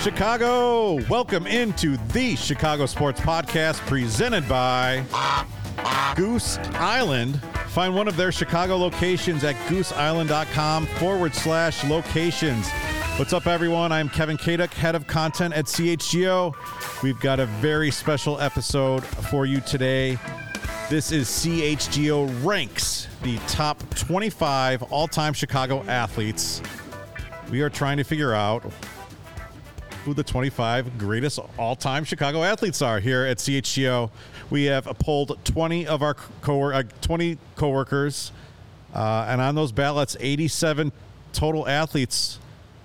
Chicago, welcome into the Chicago Sports Podcast presented by Goose Island. Find one of their Chicago locations at gooseisland.com forward slash locations. What's up, everyone? I'm Kevin Kaduk, head of content at CHGO. We've got a very special episode for you today. This is CHGO Ranks, the top 25 all time Chicago athletes. We are trying to figure out who the 25 greatest all-time Chicago athletes are here at CHGO. We have polled 20 of our co- uh, 20 coworkers, uh, and on those ballots, 87 total athletes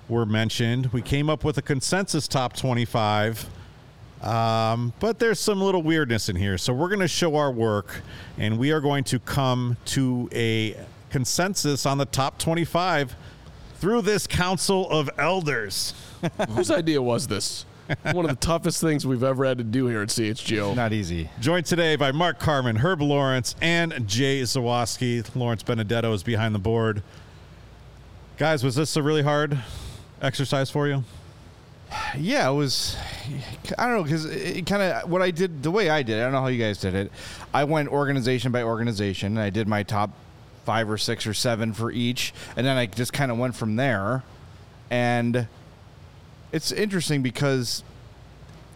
were mentioned. We came up with a consensus top 25. Um, but there's some little weirdness in here. So we're going to show our work and we are going to come to a consensus on the top 25 through this council of elders. Whose idea was this? One of the toughest things we've ever had to do here at CHGO. Not easy. Joined today by Mark Carman, Herb Lawrence, and Jay Zawaski. Lawrence Benedetto is behind the board. Guys, was this a really hard exercise for you? Yeah, it was. I don't know because it kind of what I did the way I did. I don't know how you guys did it. I went organization by organization. And I did my top five or six or seven for each, and then I just kind of went from there. And it's interesting because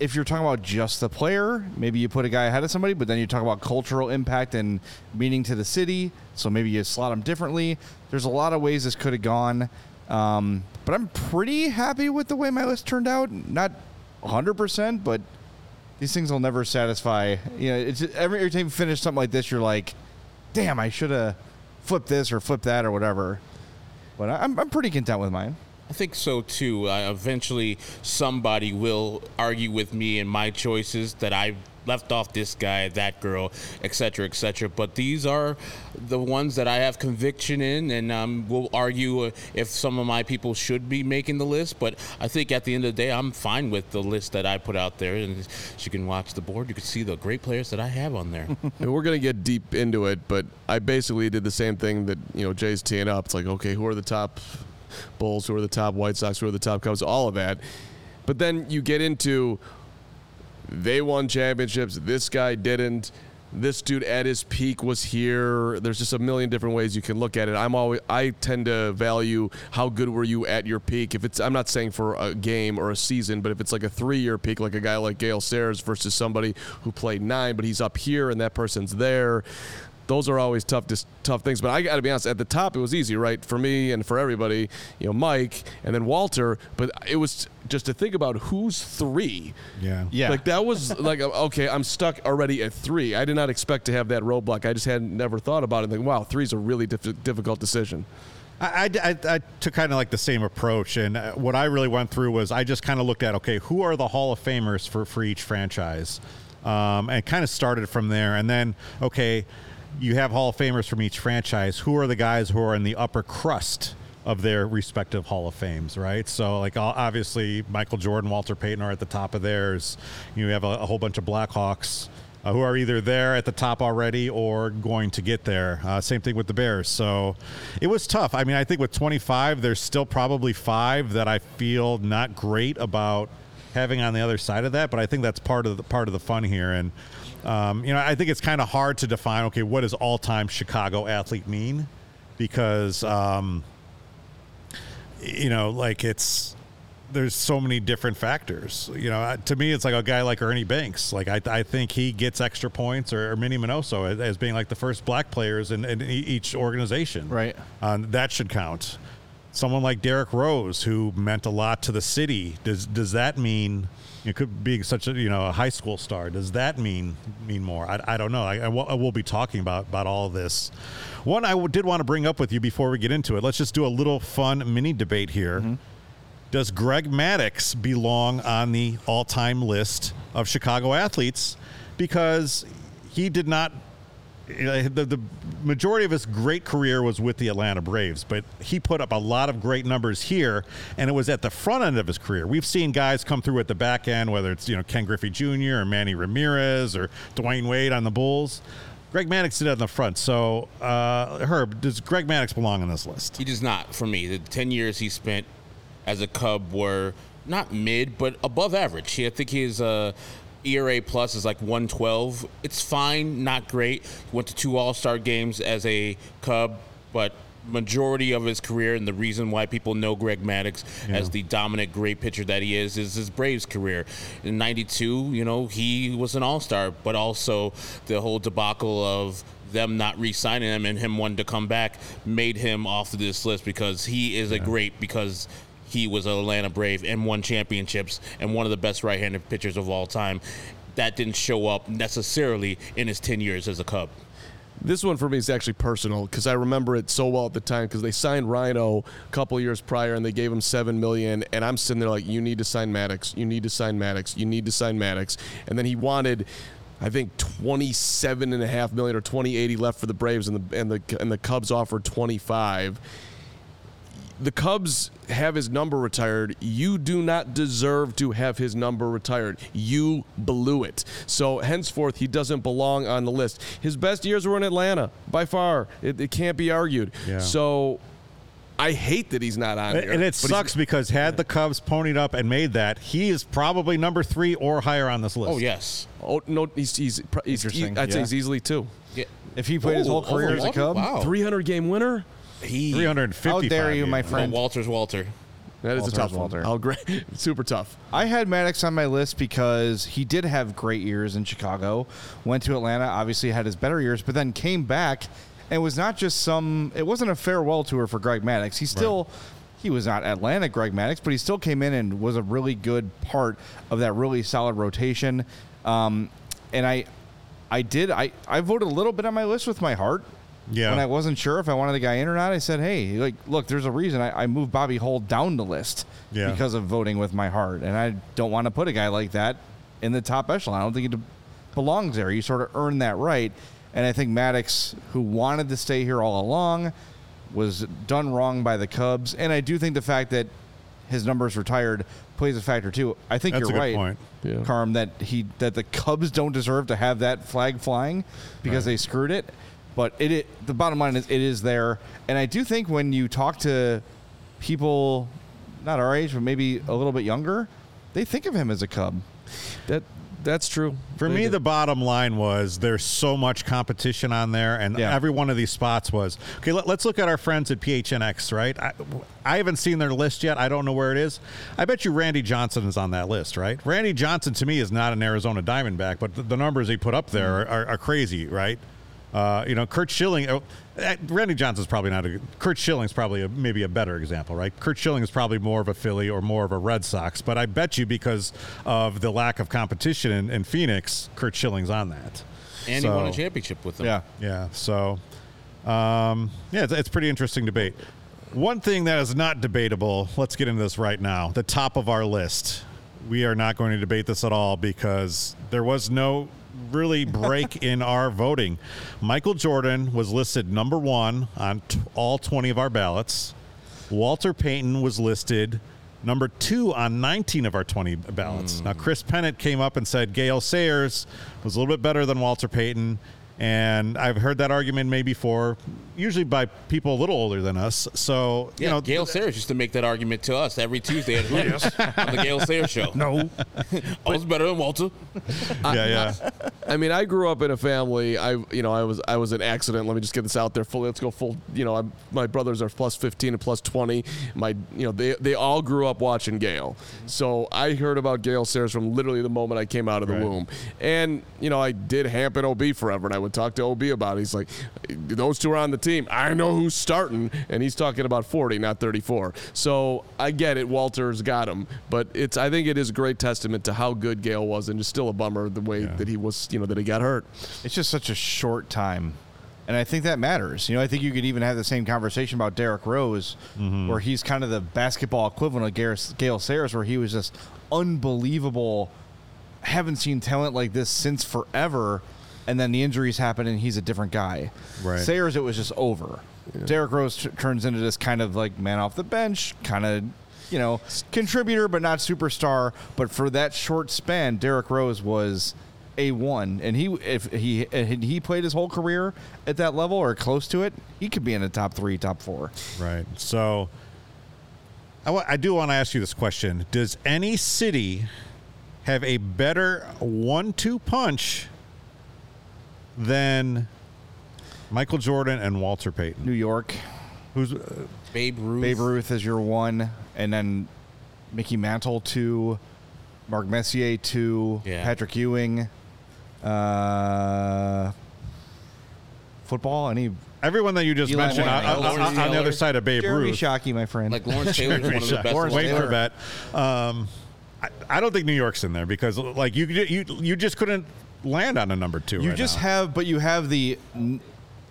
if you're talking about just the player, maybe you put a guy ahead of somebody, but then you talk about cultural impact and meaning to the city. So maybe you slot them differently. There's a lot of ways this could have gone. Um, but I'm pretty happy with the way my list turned out. Not 100%, but these things will never satisfy. You know, it's every, every time you finish something like this, you're like, damn, I should have flipped this or flipped that or whatever. But I'm, I'm pretty content with mine. I think so too. Uh, eventually, somebody will argue with me and my choices that I left off this guy, that girl, etc., etc. But these are the ones that I have conviction in, and um, we'll argue uh, if some of my people should be making the list. But I think at the end of the day, I'm fine with the list that I put out there. And you can watch the board, you can see the great players that I have on there. and we're gonna get deep into it, but I basically did the same thing that you know Jay's teeing up. It's like, okay, who are the top Bulls, who are the top White Sox, who are the top Cubs, all of that. But then you get into they won championships, this guy didn't. This dude at his peak was here. There's just a million different ways you can look at it. I'm always I tend to value how good were you at your peak. If it's I'm not saying for a game or a season, but if it's like a three year peak, like a guy like Gale Sayers versus somebody who played nine, but he's up here and that person's there those are always tough, just tough things. But I got to be honest, at the top it was easy, right, for me and for everybody. You know, Mike and then Walter. But it was just to think about who's three. Yeah, yeah. Like that was like okay, I'm stuck already at three. I did not expect to have that roadblock. I just had never thought about it. Like, wow, three's a really diff- difficult decision. I, I, I, took kind of like the same approach. And uh, what I really went through was I just kind of looked at, okay, who are the Hall of Famers for, for each franchise? Um, and kind of started from there. And then, okay, you have Hall of Famers from each franchise. Who are the guys who are in the upper crust of their respective Hall of Fames, right? So, like, obviously, Michael Jordan, Walter Payton are at the top of theirs. You have a, a whole bunch of Blackhawks. Uh, who are either there at the top already or going to get there. Uh, same thing with the Bears. So it was tough. I mean, I think with 25, there's still probably five that I feel not great about having on the other side of that. But I think that's part of the part of the fun here. And um, you know, I think it's kind of hard to define. Okay, what does all-time Chicago athlete mean? Because um, you know, like it's there's so many different factors. You know, to me, it's like a guy like Ernie Banks. Like I, I think he gets extra points, or, or Minnie Minoso as, as being like the first black players in, in each organization. Right. Um, that should count. Someone like Derrick Rose, who meant a lot to the city. Does does that mean? It could be such a you know a high school star. Does that mean mean more? I, I don't know. I, I, will, be talking about about all this. One I did want to bring up with you before we get into it. Let's just do a little fun mini debate here. Mm-hmm. Does Greg Maddux belong on the all time list of Chicago athletes? Because he did not. Know, The, the majority of his great career was with the Atlanta Braves, but he put up a lot of great numbers here, and it was at the front end of his career. We've seen guys come through at the back end, whether it's you know Ken Griffey Jr. or Manny Ramirez or Dwayne Wade on the Bulls. Greg Maddux did it in the front. So, uh, Herb, does Greg Maddux belong on this list? He does not for me. The 10 years he spent as a Cub were not mid, but above average. I think his uh, ERA plus is like 112. It's fine, not great. He went to two All Star games as a Cub, but majority of his career and the reason why people know Greg Maddux as the dominant great pitcher that he is is his Braves career. In 92, you know, he was an all-star, but also the whole debacle of them not re-signing him and him wanting to come back made him off of this list because he is a great because he was an Atlanta Brave and won championships and one of the best right-handed pitchers of all time. That didn't show up necessarily in his 10 years as a Cub. This one for me is actually personal because I remember it so well at the time because they signed Rhino a couple years prior and they gave him seven million and I'm sitting there like you need to sign Maddux, you need to sign Maddux, you need to sign Maddux, and then he wanted. I think 27 and a half million or 2080 left for the Braves and the and the and the Cubs offered 25 the Cubs have his number retired. You do not deserve to have his number retired. You blew it. So henceforth, he doesn't belong on the list. His best years were in Atlanta, by far. It, it can't be argued. Yeah. So I hate that he's not on here. And it sucks because had the Cubs ponied up and made that, he is probably number three or higher on this list. Oh yes. Oh no, he's he's, he's Interesting, I'd say he's easily two. Yeah. If he played his whole Oh, career over as a oh, Cub, Wow. 300 game winner. He 350. How dare you, my Well, friend? Walter's Walter. That is Walter a tough Walter. one. I'll agree. Super tough. I had Maddux on my list because he did have great years in Chicago. Went to Atlanta, obviously had his better years, but then came back and was not just some. It wasn't a farewell tour for Greg Maddux. He still. He was not Atlanta Greg Maddux, but he still came in and was a really good part of that really solid rotation. Um, and I, I did I, I voted a little bit on my list with my heart. Yeah. When I wasn't sure if I wanted the guy in or not, I said, "Hey, like, look, there's a reason I, I moved Bobby Hull down the list Yeah. because of voting with my heart, and I don't want to put a guy like that in the top echelon. I don't think he belongs there. You sort of earned that right, and I think Maddux, who wanted to stay here all along, was done wrong by the Cubs, and I do think the fact that his numbers retired plays a factor too. I think That's you're a good right, point. Yeah. Carm, that he that the Cubs don't deserve to have that flag flying because they screwed it. But it, it the bottom line is it is there, and I do think when you talk to people, not our age, but maybe a little bit younger, they think of him as a Cub. That that's true. For They me, do. the bottom line was there's so much competition on there, and Yeah. every one of these spots was okay. Let, us look at our friends at PHNX, right? I, I haven't seen their list yet. I don't know where it is. I bet you Randy Johnson is on that list, right? Randy Johnson to me is not an Arizona Diamondback, but the, the numbers he put up there mm. are, are, are crazy, right? Uh, you know, Curt Schilling. Uh, uh, Randy Johnson's probably not a. Curt Schilling's probably a, maybe a better example, right? Curt Schilling is probably more of a Philly or more of a Red Sox, but I bet you because of the lack of competition in, in Phoenix, Curt Schilling's on that. And he won a championship with them. Yeah. Yeah. So, um, yeah, it's, it's pretty interesting debate. One thing that is not debatable, let's get into this right now. The top of our list. We are not going to debate this at all because there was no really break in our voting. Michael Jordan was listed number one on t- all 20 of our ballots. Walter Payton was listed number two on 19 of our 20 ballots. Now, hmm. Chris Pennant came up and said Gale Sayers was a little bit better than Walter Payton. And I've heard that argument made before. Usually by people a little older than us. So Yeah, you know, Gale Sayers used to make that argument to us every Tuesday at Hooters on the Gale Sayers show. No. Oh, I was better than Walter. yeah, yeah. I mean, I grew up in a family. I, you know, I was I was an accident. Let me just get this out there. Full. Let's go full. You know, I'm, my brothers are plus 15 and plus 20. My, you know, they they all grew up watching Gale. So I heard about Gale Sayers from literally the moment I came out of the Right. womb. And you know, I did Hampton OB forever, and I would talk to OB about it. He's like, those two are on the team. I know who's starting, and he's talking about 40, not 34. So I get it. Walter's got him, but it's. I think it is a great testament to how good Gale was, and it's still a bummer the way that he was. You know, that he got hurt. It's just such a short time. And I think that matters. You know, I think you could even have the same conversation about Derrick Rose, mm-hmm. where he's kind of the basketball equivalent of Gar- Gale Sayers, where he was just unbelievable. Haven't seen talent like this since forever. And then the injuries happen, and he's a different guy. Right. Sayers, it was just over. Derrick Rose t- turns into this kind of like man off the bench, kind of, you know, contributor, but not superstar. But for that short span, Derrick Rose was a one, and he if he had he played his whole career at that level or close to it, he could be in the top three, top four. Right. So I I do want to ask you this question. Does any city have a better one two punch than Michael Jordan and Walter Payton? New York, Who's uh, Babe Ruth. Babe Ruth is your one, and then Mickey Mantle two, Mark Messier two, Yeah. Patrick Ewing. Uh, football, any everyone that you just Eli mentioned on, Manning, on- on- Lawrence on the other side of Babe Jeremy Ruth? Shockey, my friend. Like Lawrence Taylor's one of the best. Lawrence of all Wayne Taylor. Corbett. Um, I, I don't think New York's in there because like you you you just couldn't land on a number two. you right just now. have, but you have the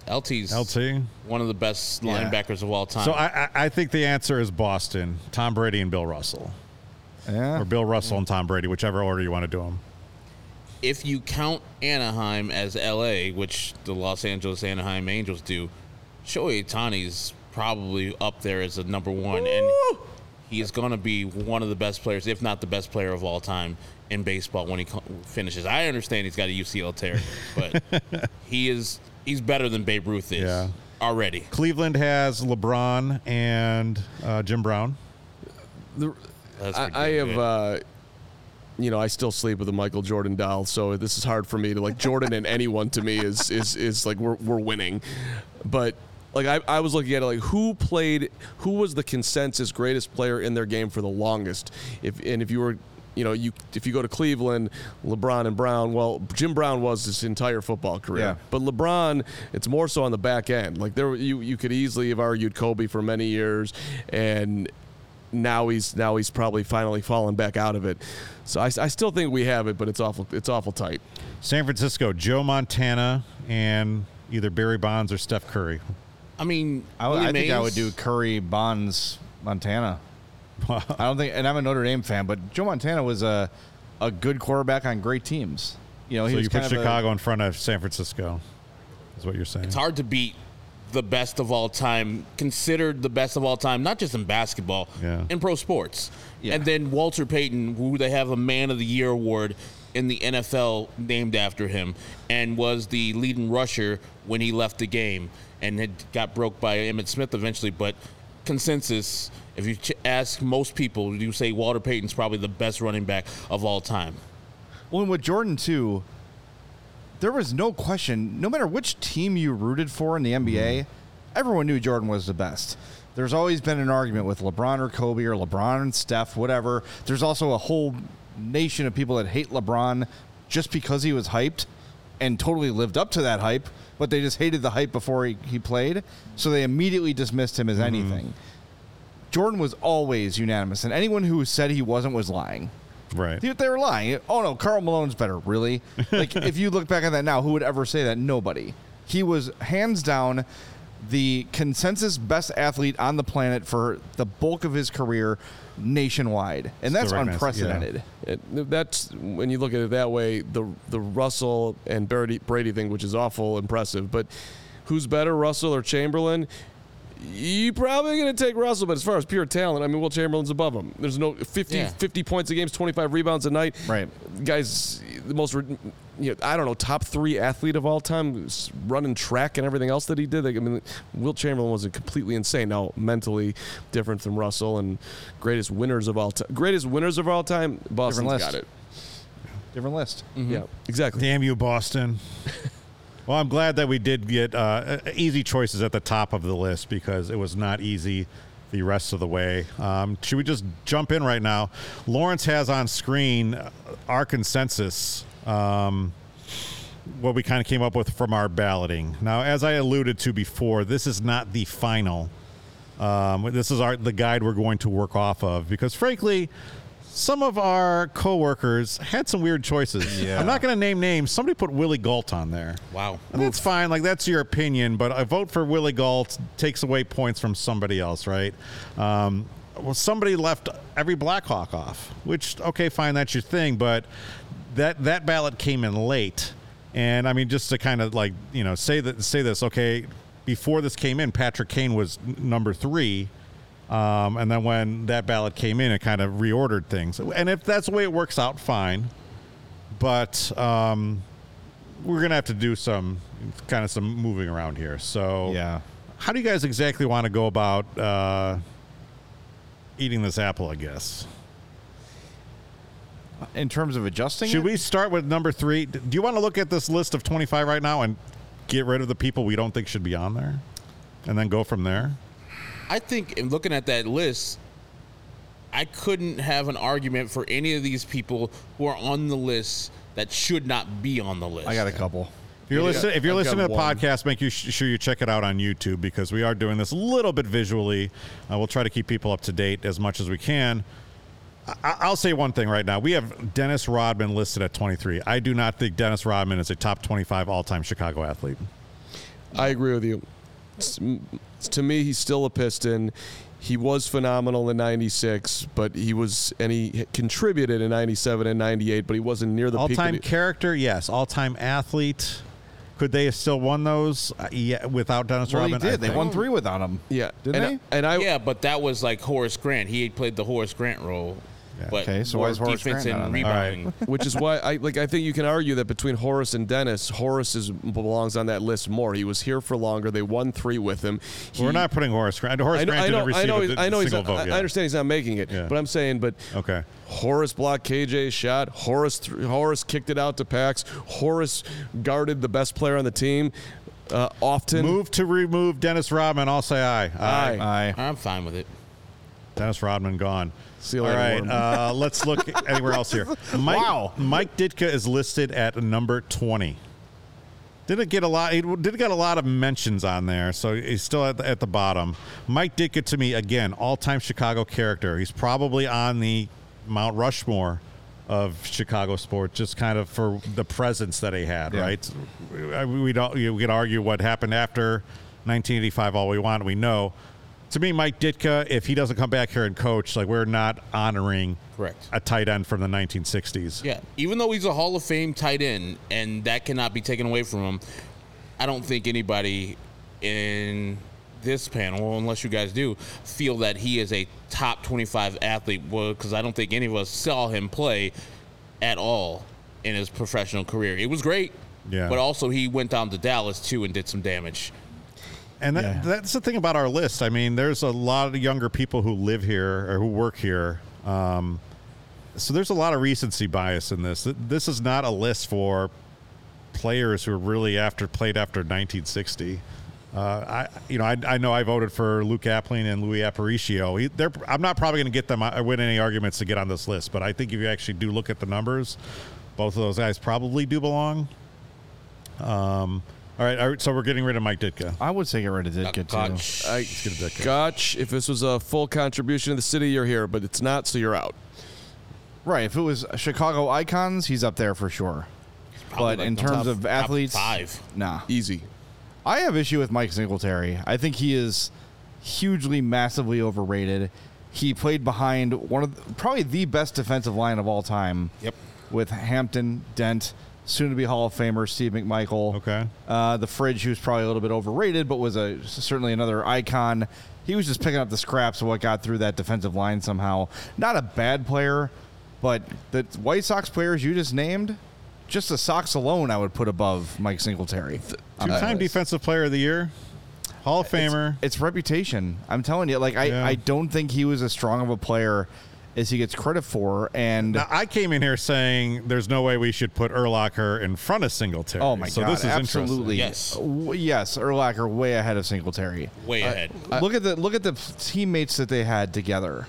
LT's LT. one of the best Yeah. linebackers of all time. So I, I I think the answer is Boston, Tom Brady and Bill Russell, yeah. or Bill Russell and Tom Brady, whichever order you want to do them. if you count Anaheim as LA, which the Los Angeles Anaheim Angels do, Shohei Ohtani's probably up there as a number one, and he is going to be one of the best players, if not the best player of all time in baseball when he finishes. I understand he's got a UCL tear, but he is he's better than Babe Ruth is Yeah. already. Cleveland has LeBron and uh, Jim Brown. That's I, I have. Uh, you know, I still sleep with a Michael Jordan doll, so this is hard for me to like Jordan and anyone to me is is is like we're we're winning, but. Like I, I was looking at it like who played who was the consensus greatest player in their game for the longest if and if you were you know you if you go to Cleveland LeBron and Brown well Jim Brown was his entire football career Yeah. but LeBron it's more so on the back end like there you you could easily have argued Kobe for many years and now he's now he's probably finally fallen back out of it. So I, I still think we have it, but it's awful it's awful tight. San Francisco, Joe Montana and either Barry Bonds or Steph Curry. I mean, I, I think I would do Curry, Bonds, Montana. I don't think, and I'm a Notre Dame fan, but Joe Montana was a a good quarterback on great teams. You know, he So was you put kind of a- Chicago in front of San Francisco. Is what you're saying? It's hard to beat the best of all time, considered the best of all time, not just in basketball, Yeah. in pro sports. Yeah. And then Walter Payton, who they have a Man of the Year award in the NFL named after him, and was the leading rusher when he left the game and had got broke by Emmitt Smith eventually. But consensus, if you ch- ask most people, you say Walter Payton's probably the best running back of all time. Well, and with Jordan too, there was no question. No matter which team you rooted for in the NBA, mm-hmm. everyone knew Jordan was the best. There's always been an argument with LeBron or Kobe or LeBron and Steph, whatever. There's also a whole nation of people that hate LeBron just because he was hyped and totally lived up to that hype, but they just hated the hype before he, he played. So they immediately dismissed him as mm-hmm. anything. Jordan was always unanimous, and anyone who said he wasn't was lying. right. They, they were lying. Oh no, Karl Malone's better. Really? Like if you look back at that now, who would ever say that? Nobody. He was hands down the consensus best athlete on the planet for the bulk of his career nationwide, and that's Still recognized, yeah. unprecedented. It, that's when you look at it that way. The the Russell and Brady, Brady thing, which is awful impressive, but who's better, Russell or Chamberlain? You probably going to take Russell, but as far as pure talent, I mean, Wilt Chamberlain's above him. There's no 50, Yeah. 50 points a game, 25 rebounds a night. Right. Guys, the most you know, I don't know, top three athlete of all time, running track and everything else that he did. Like, I mean, Wilt Chamberlain wasn't completely insane. Now, mentally different from Russell and greatest winners of all time. Greatest winners of all time, Boston's list. got it. Different list. Mm-hmm. Yeah, exactly. Damn you, Boston. well, I'm glad that we did get uh, easy choices at the top of the list because it was not easy the rest of the way. Um, should we just jump in right now? Lawrence has on screen our consensus. Um, what we kind of came up with from our balloting. Now, as I alluded to before, this is not the final. Um, this is our the guide we're going to work off of because, frankly, some of our coworkers had some weird choices. Yeah. I'm not going to name names. Somebody put Willie Gault on there. Wow. And that's fine. Like that's your opinion, but a vote for Willie Gault takes away points from somebody else, right? Um, well, somebody left every Blackhawk off, which okay, fine, that's your thing, but that that ballot came in late, and I mean, just to kind of like you know say that say this, okay, before this came in, Patrick Kane was n- number three. Um, and then when that ballot came in, it kind of reordered things. And if that's the way it works out, fine. But um, we're gonna have to do some kind of some moving around here. So Yeah. how do you guys exactly want to go about uh, eating this apple? I guess. In terms of adjusting, Should it? we start with number three? Do you want to look at this list of twenty-five right now and get rid of the people we don't think should be on there, and then go from there? I think in looking at that list, I couldn't have an argument for any of these people who are on the list that should not be on the list. I got a couple. If you're, Yeah, listening, if you're listening to the one. podcast, make you sh- sure you check it out on YouTube because we are doing this a little bit visually. Uh, we'll try to keep people up to date as much as we can. I- I'll say one thing right now. We have Dennis Rodman listed at 23. I do not think Dennis Rodman is a top 25 all-time Chicago athlete. I agree with you. It's- m- to me, he's still a Piston. He was phenomenal in '96, but he was and he contributed in '97 and '98, but he wasn't near the. All-time character, yes. All-time athlete. Could they have still won those? Uh, yeah, without Dennis Well, Rodman. they did. They won three without him. yeah, Didn't and, they? And I, yeah, but that was like Horace Grant. He played the Horace Grant role. But Okay, so why more is Horace defense Grant and on there? All right. rebounding. which is why I like. I think you can argue that between Horace and Dennis, Horace is, belongs on that list more. He was here for longer. They won three with him. He, We're not putting Horace Grant. Horace I know. Grant I didn't receive I know. a, he's- I know. He's single not, vote. I, yeah. I understand he's not making it, Yeah. but I'm saying, but Okay. Horace blocked KJ's shot. Horace th- Horace kicked it out to Pax. Horace guarded the best player on the team. Uh, often Move to remove Dennis Rodman. I'll say aye. Aye. Aye. I'm fine with it. Dennis Rodman gone. See you All later, right, Worm. uh, let's look anywhere else here. Mike, Wow. Mike Ditka is listed at number twenty. Didn't get a lot. He did get a lot of mentions on there, so he's still at the, at the bottom. Mike Ditka, to me, again, all-time Chicago character. He's probably on the Mount Rushmore of Chicago sports, just kind of for the presence that he had. Yeah. Right? We- don't. We could argue what happened after 1985 all we want. We know. To me, Mike Ditka, if he doesn't come back here and coach, like we're not honoring Correct. a tight end from the 1960s. Yeah, even though he's a Hall of Fame tight end, and that cannot be taken away from him, I don't think anybody in this panel, unless you guys do, feel that he is a top 25 athlete. Well, because I don't think any of us saw him play at all in his professional career. It was great, Yeah. but also he went down to Dallas too and did some damage. And that, Yeah. that's the thing about our list. I mean, there's a lot of younger people who live here or who work here. Um, so there's a lot of recency bias in this. This is not a list for players who are really after played after 1960. Uh, I, you know, I, I know I voted for Luke Appling and Luis Aparicio. He, they're, I'm not probably going to get them uh, win any arguments to get on this list, but I think if you actually do look at the numbers, both of those guys probably do belong. Um, all right, all right, so we're getting rid of Mike Ditka. I would say get rid of Ditka too. I, Let's Gotch. I, Gotch, if this was a full contribution to the city, you're here, but it's not, so you're out. Right. If it was Chicago icons, he's up there for sure. Probably But like in the terms top- of top athletes, five. nah. Easy. I have issue with Mike Singletary. I think he is hugely, massively overrated. He played behind one of the, probably the best defensive line of all time. Yep. With Hampton, Dent, soon to be Hall of Famer Steve McMichael. Okay. Uh, the Fridge, who's probably a little bit overrated, but was a certainly another icon. He was just picking up the scraps of what got through that defensive line somehow. Not a bad player, but the White Sox players you just named, just the Sox alone, I would put above Mike Singletary. Two-time. Defensive Player of the Year, Hall of Famer. It's reputation. I'm telling you, like I, Yeah. I don't think he was as strong of a player as he gets credit for. And Now, I came in here saying there's no way we should put Urlacher in front of Singletary. oh my so god, this is absolutely Yes. W- yes. Urlacher way ahead of Singletary. Way uh, ahead. Uh, look at the look at the teammates that they had together.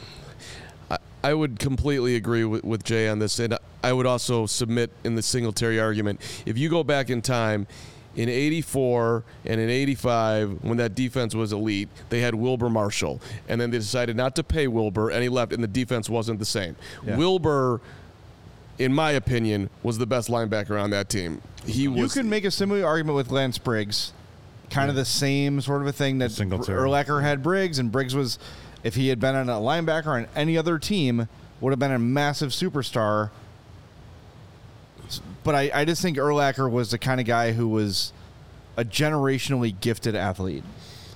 I would completely agree with, with Jay on this, and I would also submit in the Singletary argument. If you go back in time, in '84 and in '85, when that defense was elite, they had Wilber Marshall, and then they decided not to pay Wilber, and he left, and the defense wasn't the same. Yeah. Wilber, in my opinion, was the best linebacker on that team. He You was. can make a similar argument with Lance Briggs, kind of the same sort of a thing that Singletary. Urlacher had Briggs, and Briggs was, if he had been on a linebacker on any other team, would have been a massive superstar. But I, I just think Urlacher was the kind of guy who was a generationally gifted athlete.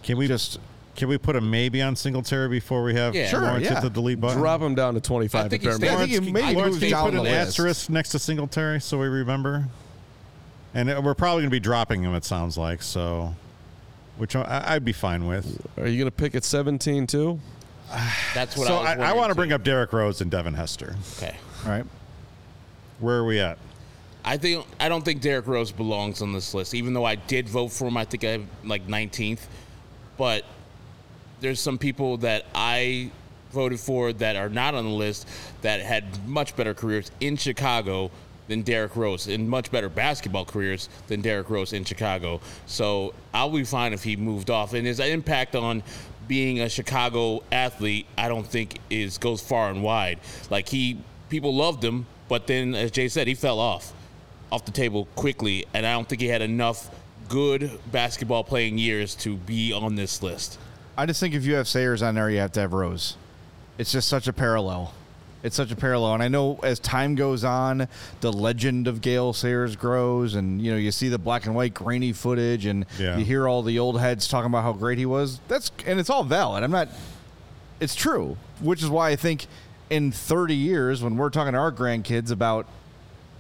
Can we Just can we put a maybe on Singletary before we have Yeah. Sure, Lawrence yeah. hit the delete button? Drop him down to 25 I think at bare he minimum. I think Lawrence, he may I move Lawrence, can you put an list. asterisk next to Singletary so we remember? And uh, we're probably going to be dropping him. It sounds like so, which I, I'd be fine with. Are you going to pick at 17 too? That's what so I I, I want to bring up Derrick Rose and Devin Hester. Okay. All right. Where are we at? I think I don't think Derrick Rose belongs on this list, even though I did vote for him. I think I have like 19th, but there's some people that I voted for that are not on the list that had much better careers in Chicago than Derrick Rose, and much better basketball careers than Derrick Rose in Chicago. So I'll be fine if he moved off, and his impact on being a Chicago athlete, I don't think is goes far and wide. Like he, people loved him, but then as Jay said, he fell off off the table quickly, and I don't think he had enough good basketball playing years to be on this list. I just think if you have Sayers on there, you have to have Rose. It's just such a parallel. It's such a parallel, and I know as time goes on, the legend of Gale Sayers grows, and you know you see the black and white grainy footage, and Yeah. you hear all the old heads talking about how great he was. That's and it's all valid. I'm not. It's true, which is why I think in 30 years, when we're talking to our grandkids about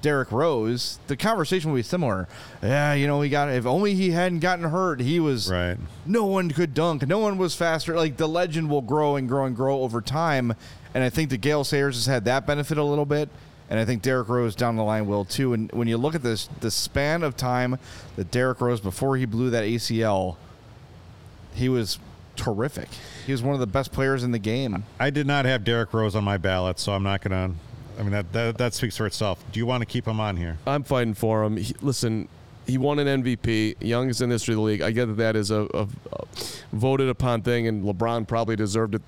Derrick Rose, the conversation will be similar. Yeah, you know, he got if only he hadn't gotten hurt, he was Right. no one could dunk. No one was faster. Like the legend will grow and grow and grow over time. And I think that Gale Sayers has had that benefit a little bit. And I think Derrick Rose down the line will too. And when you look at this, the span of time that Derrick Rose before he blew that ACL, he was terrific. He was one of the best players in the game. I did not have Derrick Rose on my ballot, so I'm not going to. I mean, that, that that speaks for itself. Do you want to keep him on here? I'm fighting for him. He, listen, he won an MVP, youngest in the history of the league. I get that that is a, a, a voted upon thing, and LeBron probably deserved it.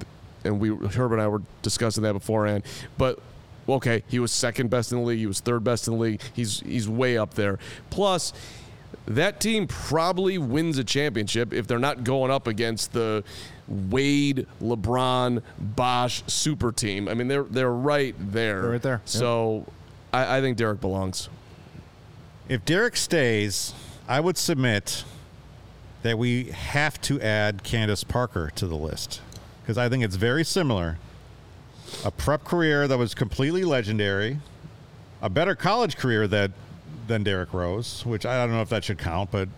And we, Herb and I were discussing that beforehand. But okay, he was second best in the league. He was third best in the league. He's he's way up there. Plus, that team probably wins a championship if they're not going up against the Wade, LeBron, Bosh super team. I mean, they're they're right there. They're right there. So, I, I think Derrick belongs. If Derrick stays, I would submit that we have to add Candace Parker to the list because I think it's very similar. A prep career that was completely legendary, a better college career that than Derrick Rose, which I don't know if that should count, but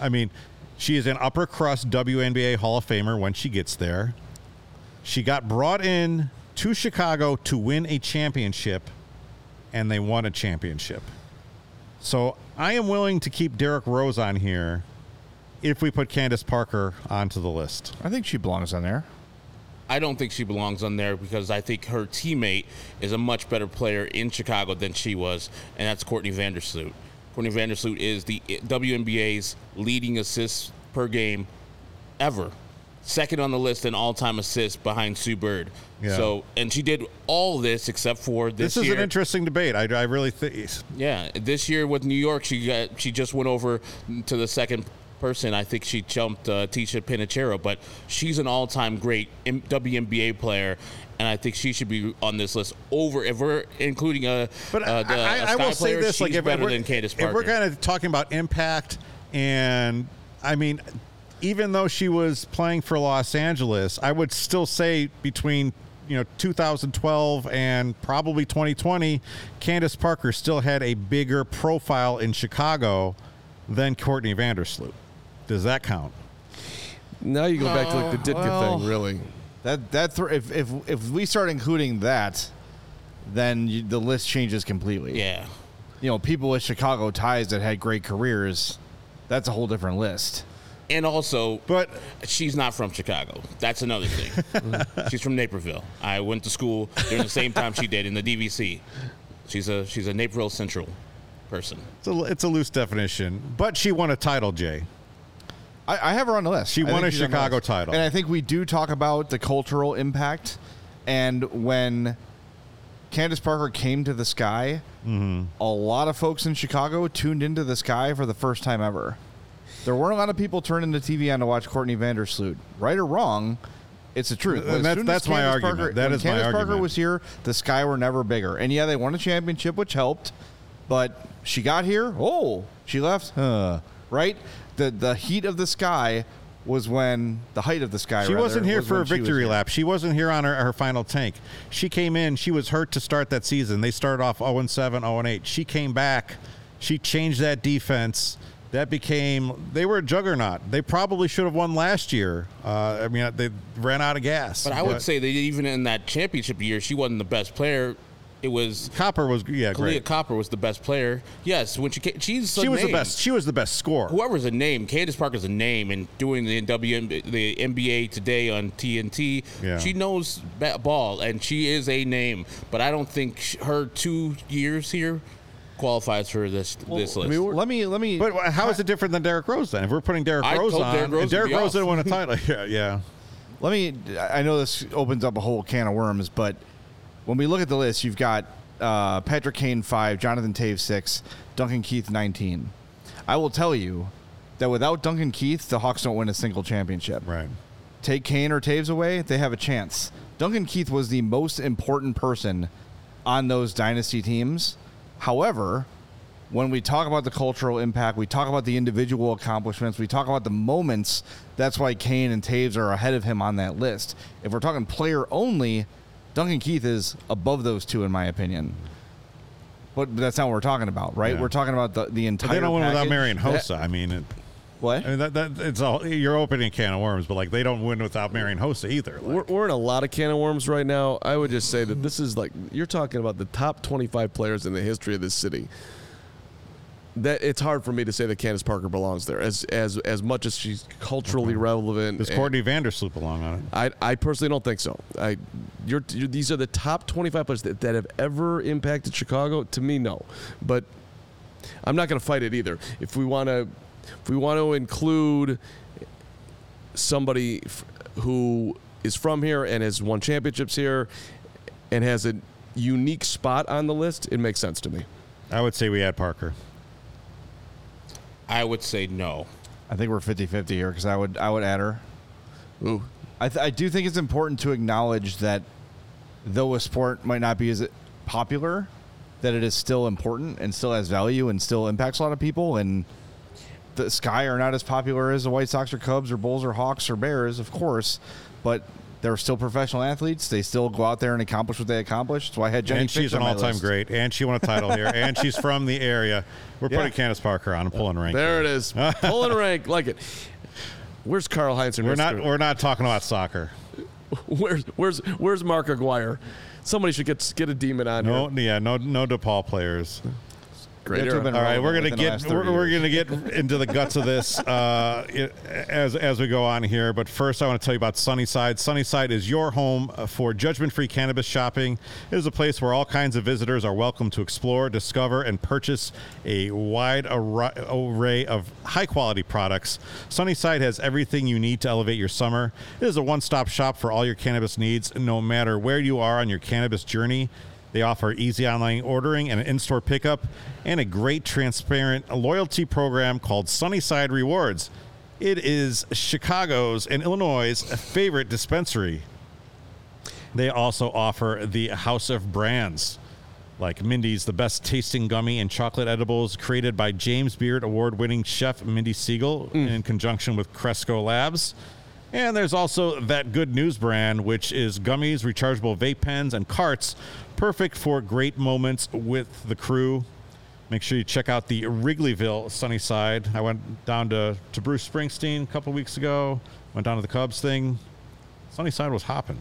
I mean, she is an upper crust WNBA Hall of Famer when she gets there. She got brought in to Chicago to win a championship, and they won a championship. So I am willing to keep Derrick Rose on here if we put Candace Parker onto the list. I think she belongs on there. I don't think she belongs on there because I think her teammate is a much better player in Chicago than she was, and that's Courtney Vandersloot. Courtney Vandersloot is the WNBA's leading assists per game ever. Second on the list in all-time assists behind Sue Bird. Yeah. So, and she did all this except for this, This, is year. an interesting debate. I, I really think. Yeah, this year with New York, she got she just went over to the second person. I think she jumped uh, Ticha Penicheiro, but she's an all-time great M- WNBA player, and I think she should be on this list over if we're including a. But uh, the, I, a I, I will Sky player, say this: like, if, better we're, than Candace if we're kind of talking about impact, and I mean, even though she was playing for Los Angeles, I would still say between you know 2012 and probably 2020, Candace Parker still had a bigger profile in Chicago than Courtney Vandersloot. Does that count? Now you go back to like the Ditka well- thing, really. That that th- if if if we start including that, then you, the list changes completely. Yeah. You know, people with Chicago ties that had great careers, that's a whole different list. And also, But she's not from Chicago. That's another thing. she's from Naperville. I went to school during the same time she did in the DVC. She's a she's a Naperville Central person. it's a, it's a loose definition. But she won a title, Jay. I, I have her on the list. She I won think a she's on the Chicago list. title. and I think we do talk about the cultural impact. And when Candace Parker came to the Sky, Mm-hmm. a lot of folks in Chicago tuned into the Sky for the first time ever. There weren't a lot of people turning the TV on to watch Courtney Vandersloot. Right or wrong, it's the truth. And As that's- soon as that's my Candace argument. Parker, That when is my Candace Parker argument. was here, the Sky were never bigger. And yeah, they won a championship, which helped. But she got here. Oh, she left. Huh. Right. The the heat of the Sky was when the height of the Sky. She rather, wasn't here was for when a she was victory here. lap. She wasn't here on her, her final tank. She came in. She was hurt to start that season. They started off 0 7, 0 8. She came back. She changed that defense. That became, they were a juggernaut. They probably should have won last year. Uh, I mean, they ran out of gas. But I would say that even in that championship year, she wasn't the best player. It was Copper was, yeah, Kahleah great. Copper was the best player. Yes, when she came, she's a She was the best. She was the best scorer. Whoever's a name, Candace Parker's a name, and doing the WM, the NBA today on TNT, Yeah. she knows ba- ball, and she is a name. But I don't think her two years here qualifies for this this list. let me let me. But how is it different than Derrick Rose then? If we're putting Derrick I Rose on, Derrick Rose to Derrick be Rose didn't win a title. Yeah, yeah. Let me. I know this opens up a whole can of worms, but when we look at the list, you've got uh, Patrick Kane five, Jonathan Toews six, Duncan Keith nineteen. I will tell you that without Duncan Keith, the Hawks don't win a single championship. Right. Take Kane or Toews away, they have a chance. Duncan Keith was the most important person on those dynasty teams. However, when we talk about the cultural impact, we talk about the individual accomplishments, we talk about the moments. That's why Kane and Toews are ahead of him on that list. If we're talking player only, Duncan Keith is above those two, in my opinion. But that's not what we're talking about, right? Yeah. We're talking about the, the But entire. they don't win without package. Marian Hossa. I mean, it, What? I mean that, that it's all you're opening a can of worms, but like they don't win without Marian Hossa either. We're, we're in a lot of can of worms right now. I would just say that this is like you're talking about the top 25 players in the history of this city. That it's hard for me to say that Candace Parker belongs there, as as as much as she's culturally relevant. does Courtney Vandersloot belong on it? I, I personally don't think so. I, you're, you're, these are the top 25 players that, that have ever impacted Chicago. To me, no. But I'm not going to fight it either. If we want to, if we want to include somebody f- who is from here and has won championships here and has a unique spot on the list, it makes sense to me. I would say we add Parker. I would say no. I think we're 50-50 here because I would I would add her. Ooh, I, th- I do think it's important to acknowledge that though a sport might not be as popular, that it is still important and still has value and still impacts a lot of people. And the Sky are not as popular as the White Sox or Cubs or Bulls or Hawks or Bears, of course, but they're still professional athletes. They still go out there and accomplish what they accomplished. So I had Jenny and she's an all-time list. great, and she won a title here, and she's from the area. We're Yeah. putting Candace Parker on and pulling rank. there here. it is. Pulling rank, like it. Where's Carl Heinz? We're not. We're not talking about soccer. Where's where's where's Mark Aguirre? Somebody should get get a demon on No, here. yeah, no, no DePaul players. Great They have to era. have been All right, we're gonna relevant within the get we're, we're gonna get into the guts of this uh, it- as as we go on here. But first, I want to tell you about Sunnyside. Sunnyside is your home for judgment-free cannabis shopping. It is a place where all kinds of visitors are welcome to explore, discover, and purchase a wide array of high-quality products. Sunnyside has everything you need to elevate your summer. It is a one-stop shop for all your cannabis needs, no matter where you are on your cannabis journey. They offer easy online ordering and an in store pickup, and a great transparent loyalty program called Sunnyside Rewards. It is Chicago's and Illinois' favorite dispensary. They also offer the House of Brands, like Mindy's, the best tasting gummy and chocolate edibles created by James Beard award winning chef Mindy Segal mm. in conjunction with Cresco Labs. And there's also that good news brand, which is gummies, rechargeable vape pens, and carts, perfect for great moments with the crew. Make sure you check out the Wrigleyville Sunnyside. I went down to, to Bruce Springsteen a couple weeks ago, went down to the Cubs thing. Sunnyside was hopping.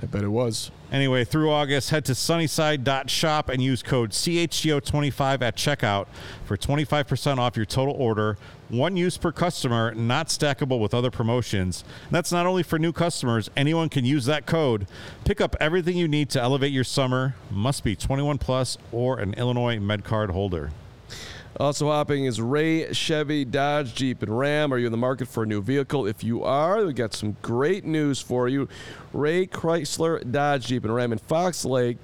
I bet it was. Anyway, through August, head to sunnyside.shop and use code CHGO25 at checkout for 25% off your total order. One use per customer, not stackable with other promotions. And that's not only for new customers, anyone can use that code. Pick up everything you need to elevate your summer. Must be 21 plus or an Illinois MedCard holder. Also hopping is Ray Chevy, Dodge, Jeep, and Ram. Are you in the market for a new vehicle? If you are, we got some great news for you. Ray Chrysler, Dodge, Jeep, and Ram in Fox Lake.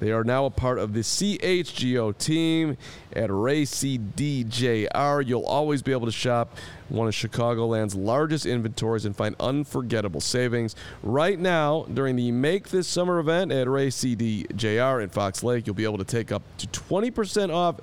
They are now a part of the CHGO team at Ray CDJR. You'll always be able to shop one of Chicagoland's largest inventories and find unforgettable savings. Right now, during the Make This Summer event at Ray CDJR in Fox Lake, you'll be able to take up to 20% off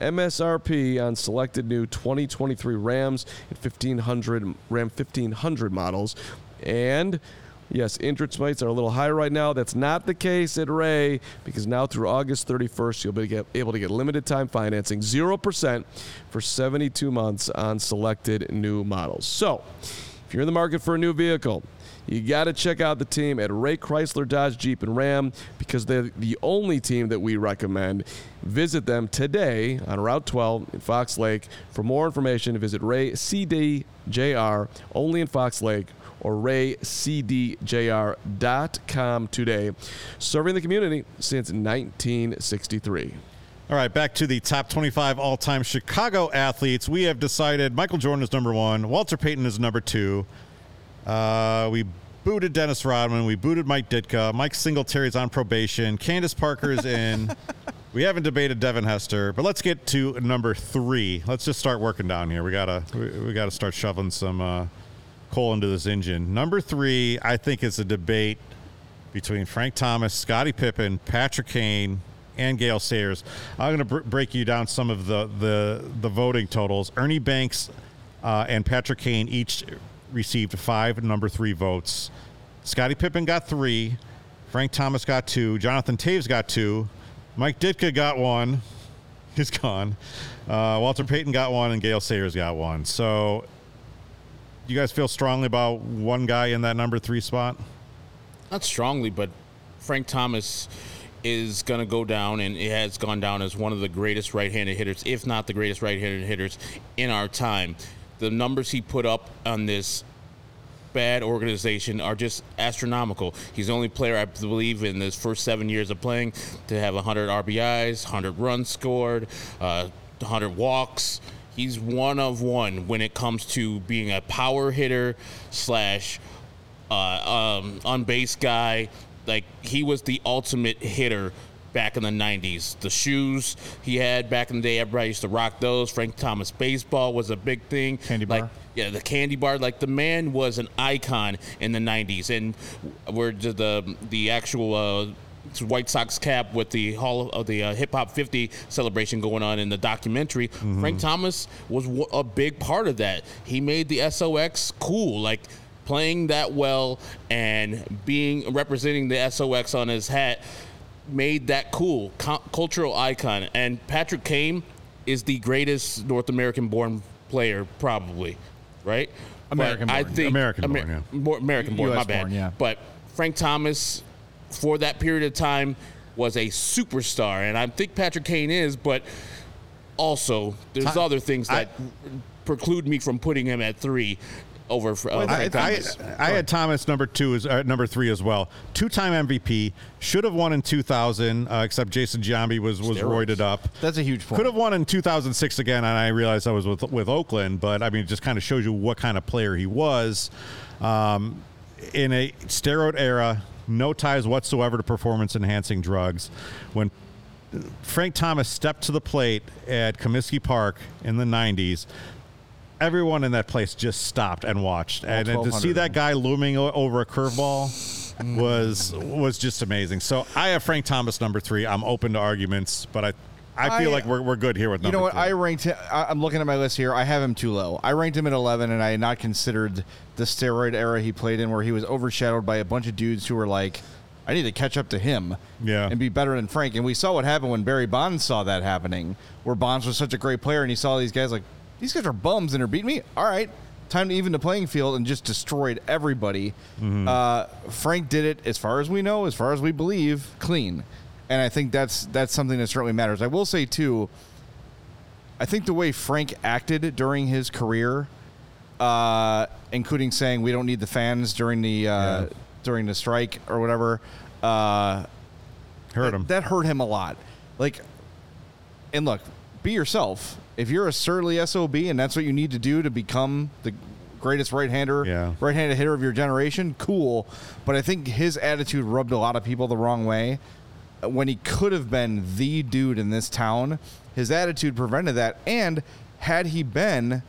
MSRP on selected new 2023 Rams and 1500 Ram 1500 models. And Yes, interest rates are a little high right now. That's not the case at Ray because now through August 31st, you'll be able to get limited time financing, 0% for 72 months on selected new models. So, if you're in the market for a new vehicle, you got to check out the team at Ray Chrysler, Dodge, Jeep, and Ram because they're the only team that we recommend. Visit them today on Route 12 in Fox Lake. For more information, visit Ray CDJR, only in Fox Lake, or raycdjr.com today. Serving the community since 1963. All right, back to the top 25 all time Chicago athletes. We have decided Michael Jordan is number one, Walter Payton is number two. Uh, we booted Dennis Rodman. We booted Mike Ditka. Mike Singletary's on probation. Candace Parker's in. we haven't debated Devin Hester, but let's get to number three. Let's just start working down here. We gotta we, we gotta start shoveling some uh, coal into this engine. Number three, I think, is a debate between Frank Thomas, Scottie Pippen, Patrick Kane, and Gale Sayers. I'm going to br- break you down some of the the, the voting totals. Ernie Banks uh, and Patrick Kane each received five number three votes. Scottie Pippen got three. Frank Thomas got two. Jonathan Toews got two. Mike Ditka got one. He's gone. Uh, Walter Payton got one, and Gale Sayers got one. So, you guys feel strongly about one guy in that number three spot? Not strongly, but Frank Thomas is going to go down, and it has gone down as one of the greatest right-handed hitters, if not the greatest right-handed hitters in our time. The numbers he put up on this bad organization are just astronomical. He's the only player, I believe, in his first seven years of playing to have 100 RBIs, 100 runs scored, uh, 100 walks. He's one of one when it comes to being a power hitter slash uh, um, on base guy. Like he was the ultimate hitter back in the 90s. The shoes he had back in the day, everybody used to rock those. Frank Thomas baseball was a big thing. Candy like, bar. Yeah, the candy bar. Like the man was an icon in the 90s. And where the the, the actual. Uh, White Sox cap with the Hall of the uh, Hip Hop 50 celebration going on in the documentary. Frank Thomas was w- a big part of that. He made the SOX cool, like playing that well and being representing the SOX on his hat made that cool cu- cultural icon. And Patrick Kane is the greatest North American born player, probably, right? But American I born. think American born, yeah. more American born. My bad. born, yeah. But Frank Thomas, for that period of time, was a superstar, and I think Patrick Kane is. But also, there's other things I- that preclude me from putting him at three over uh, I, I, I had Thomas number two is uh, number three as well. Two time MVP. Should have won in 2000, uh, except Jason Giambi was was Steroids. roided up. That's a huge point. Could have won in 2006 again, and I realized I was with with Oakland, but I mean, it just kind of shows you what kind of player he was. Um, in a steroid era, no ties whatsoever to performance enhancing drugs. When Frank Thomas stepped to the plate at Comiskey Park in the 90s, everyone in that place just stopped and watched. and to see that guy looming o- over a curveball mm. was was just amazing. So I have Frank Thomas number three. I'm open to arguments, but I I feel I- like we're, we're good here with You know what? three. I ranked him. I- I'm looking at my list here. I have him too low. I ranked him at 11, and I had not considered the steroid era he played in, where he was overshadowed by a bunch of dudes who were like, "I need to catch up to him, Yeah. and be better than Frank." And we saw what happened when Barry Bonds saw that happening, where Bonds was such a great player, and he saw these guys like, "These guys are bums, and they're beating me." All right. Time to even the playing field and just destroyed everybody. Mm-hmm. Uh, Frank did it, as far as we know, as far as we believe, clean, and I think that's that's something that certainly matters. I will say too, I think the way Frank acted during his career, uh, including saying we don't need the fans during the uh, Yeah. during the strike or whatever, uh, Heard him. that hurt him a lot. Like, and look, be yourself. If you're a surly sob and that's what you need to do to become the greatest right-hander, Yeah. right-handed hitter of your generation, cool. But I think his attitude rubbed a lot of people the wrong way. When he could have been the dude in this town, his attitude prevented that. And had he been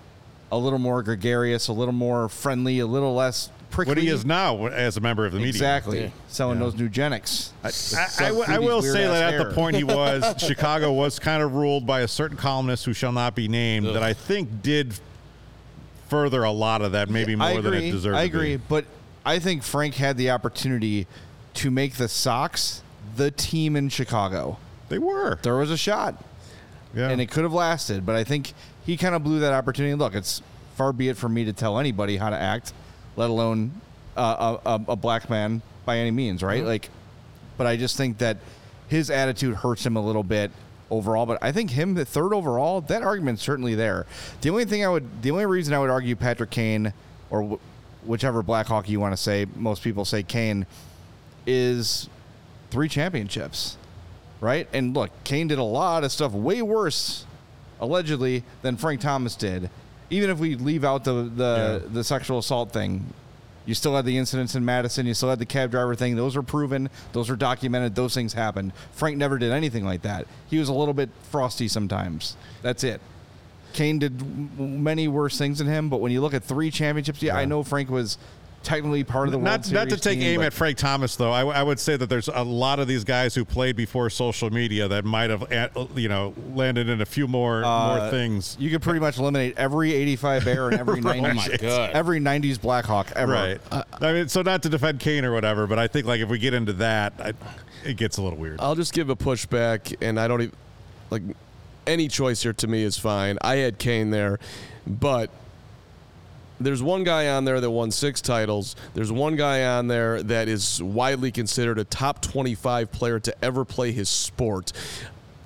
a little more gregarious, a little more friendly, a little less prickly, what he is now as a member of the media. exactly Yeah. selling those Nugenix. I, I, w- I will say that at the point he was, Chicago was kind of ruled by a certain columnist who shall not be named that I think did further a lot of that, maybe more than it deserved. I to be. agree, but I think Frank had the opportunity to make the Sox the team in Chicago. They were. There was a shot, Yeah. and it could have lasted, but I think he kind of blew that opportunity. Look, it's far be it from me to tell anybody how to act, let alone uh, a, a, black man by any means, right? Like, but I just think that his attitude hurts him a little bit overall. But I think him the third overall, that argument's certainly there. The only thing I would, the only reason I would argue Patrick Kane or wh- whichever Blackhawk you want to say, most people say Kane, is three championships, right? And look, Kane did a lot of stuff way worse, allegedly, than Frank Thomas did. Even if we leave out the the, Yeah. the sexual assault thing, you still had the incidents in Madison. You still had the cab driver thing. Those are proven. Those are documented. Those things happened. Frank never did anything like that. He was a little bit frosty sometimes. That's it. Kane did many worse things than him, but when you look at three championships, yeah, I know Frank was technically part of the World not, not to take team, aim but- at Frank Thomas, though. I, I would say that there's a lot of these guys who played before social media that might have, uh, you know, landed in a few more Uh, more things. You could pretty much eliminate every 85 Bear and every 90s, Oh every 90s Blackhawk ever. Right. I mean, so not to defend Kane or whatever, but I think like if we get into that, I, it gets a little weird. I'll just give a pushback, and I don't even like any choice here to me is fine. I had Kane there, but there's one guy on there that won six titles. There's one guy on there that is widely considered a top 25 player to ever play his sport.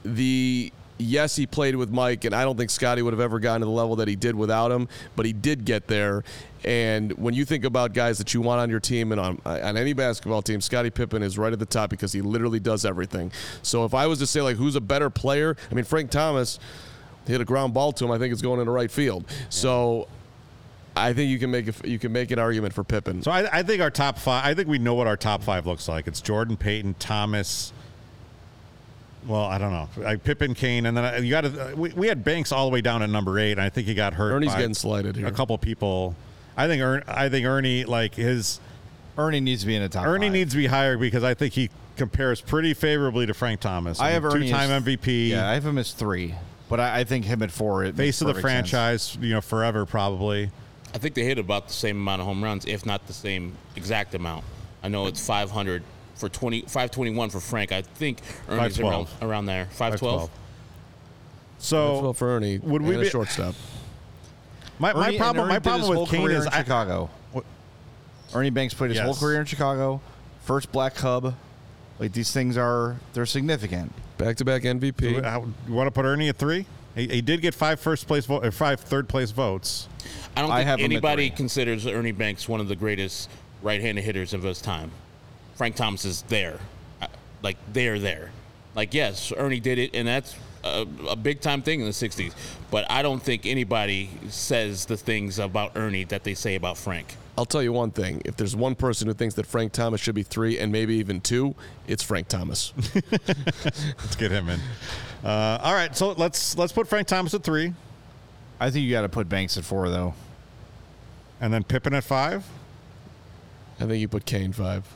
The yes, he played with Mike, and I don't think Scotty would have ever gotten to the level that he did without him, but he did get there. And when you think about guys that you want on your team and on, on any basketball team, Scottie Pippen is right at the top because he literally does everything. So if I was to say like who's a better player, I mean Frank Thomas hit a ground ball to him. I think it's going into right field. So I think you can make a, you can make an argument for Pippen. So I, I think our top five. I think we know what our top five looks like. It's Jordan, Payton, Thomas. Well, I don't know. Like Pippen, Kane, and then I- you got to. Uh, we, we had Banks all the way down at number eight, and I think he got hurt. Ernie's by getting slighted here. A couple people. I think. Ern, I think Ernie like his. Ernie needs to be in the top Ernie five. needs to be higher because I think he compares pretty favorably to Frank Thomas. I have Ernie two-time as- MVP. Yeah, I have him as three, but I, I think him at four. It face makes of the perfect sense. franchise. You know, forever probably. I think they hit about the same amount of home runs, if not the same exact amount. I know it's 500 for 20, 521 for Frank. I think Ernie's around, 512. around there. 512. 512. So well for Ernie would and we a be- shortstop. my, my Ernie- problem. My problem with Kane is in I, Chicago. What- Ernie Banks played his whole career in Chicago. First black cub. Like these things are they're significant. Back to back MVP. How- You want to put Ernie at three? He, he did get five first place vote, or five third place votes. I don't I think have him at anybody three. considers Ernie Banks one of the greatest right-handed hitters of his time. Frank Thomas is there, Uh, like they're there. Like yes, Ernie did it, and that's a, a big time thing in the '60s. But I don't think anybody says the things about Ernie that they say about Frank. I'll tell you one thing. If there's one person who thinks that Frank Thomas should be three and maybe even two, it's Frank Thomas. Let's get him in. Uh, all right, so let's let's put Frank Thomas at three, I think you got to put Banks at four though. and then Pippen at five. I think you put Kane five.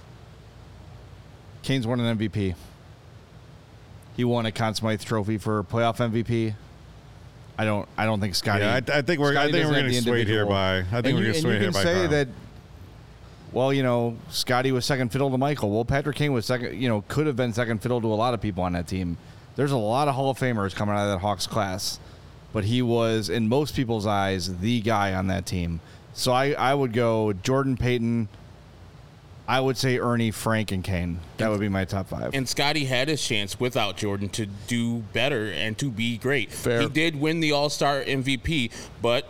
Kane's won an MVP. He won a Conn Smythe Trophy for playoff MVP. I don't. I don't think Scotty. Yeah, I, I think we're. I Scotty think doesn't we're have going to the swayed here individual. by. I think and we're you, going to and sway you here can by. say Carl. that. Well, you know, Scotty was second fiddle to Michael. Well, Patrick Kane was second. You know, could have been second fiddle to a lot of people on that team. There's a lot of Hall of Famers coming out of that Hawks class, but he was, in most people's eyes, the guy on that team. So I, I would go Jordan Payton. I would say Ernie, Frank, and Kane. That would be my top five. And Scotty had his chance without Jordan to do better and to be great. Fair. He did win the All Star MVP, but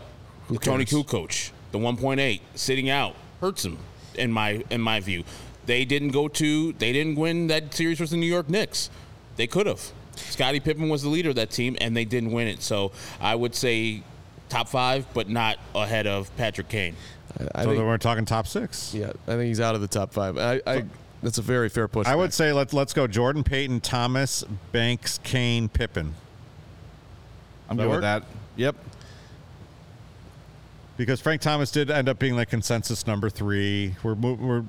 the Toni Kukoc, the 1.8, sitting out hurts him in my in my view. They didn't go to they didn't win that series versus the New York Knicks. They could have. Scottie Pippen was the leader of that team, and they didn't win it. So I would say top five, but not ahead of Patrick Kane. I so think, then we're talking top six. yeah, I think he's out of the top five. I, I that's a very fair push. I would say let's let's go Jordan Payton, Thomas, Banks, Kane, Pippen. I'm that good with that. Yep. because Frank Thomas did end up being like consensus number three. We're we're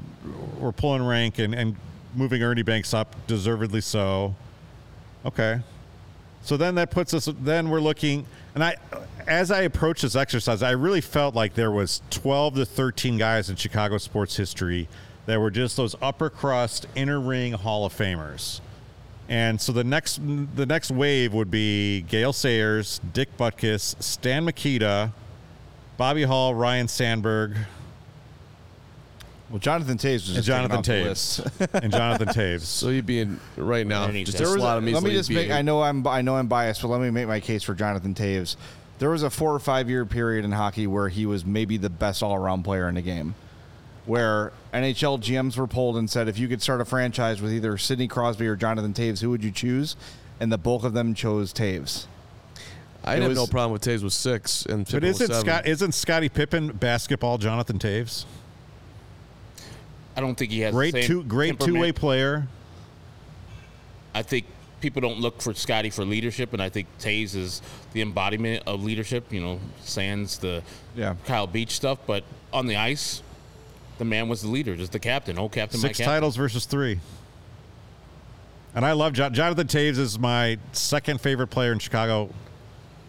we're pulling rank and, and moving Ernie Banks up, deservedly so. Okay, so then that puts us. Then we're looking, and I, as I approach this exercise, I really felt like there was twelve to thirteen guys in Chicago sports history that were just those upper crust, inner ring Hall of Famers. And so the next the next wave would be Gale Sayers, Dick Butkus, Stan Mikita, Bobby Hull, Ryne Sandberg, Well, Jonathan Toews was and Jonathan off the Toews. list. and Jonathan Toews. so. You'd be in right now. Ernie Just Toews. a There was slot him let me just You'd make. I know I'm. I know I'm biased, but let me make my case for Jonathan Toews. There was a four or five year period in hockey where he was maybe the best all around player in the game, where NHL GMs were polled and said if you could start a franchise with either Sidney Crosby or Jonathan Toews, who would you choose? And the bulk of them chose Toews. I'd it have was- no problem with Toews with six and But Pippen with isn't seven. Scott isn't Scottie Pippen basketball Jonathan Toews? I don't think he has Great the same two great two way player. I think people don't look for Scotty for leadership, and I think Toews is the embodiment of leadership. You know, sans the Yeah. Kyle Beach stuff, but on the ice, the man was the leader, just the captain. Oh, captain, Six my captain. titles versus three. And I love Jon- Jonathan Toews is my second favorite player in Chicago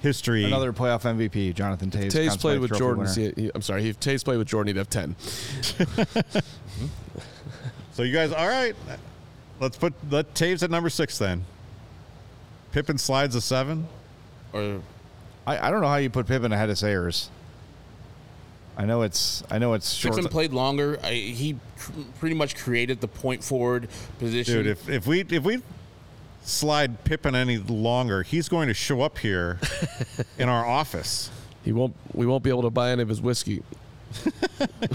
history. Another playoff MVP, Jonathan Toews. Toews played with Jordan. winner. he- he- I'm sorry. If Toews played with Jordan, he'd have ten. So you guys, all right? Let's put let Toews at number six then. Pippen slides a seven. Or I, I don't know how you put Pippen ahead of Sayers. I know it's. I know it's short. Pippen played longer. I, he cr- pretty much created the point forward position. Dude, if, if we if we slide Pippen any longer, he's going to show up here in our office. He won't. We won't be able to buy any of his whiskey.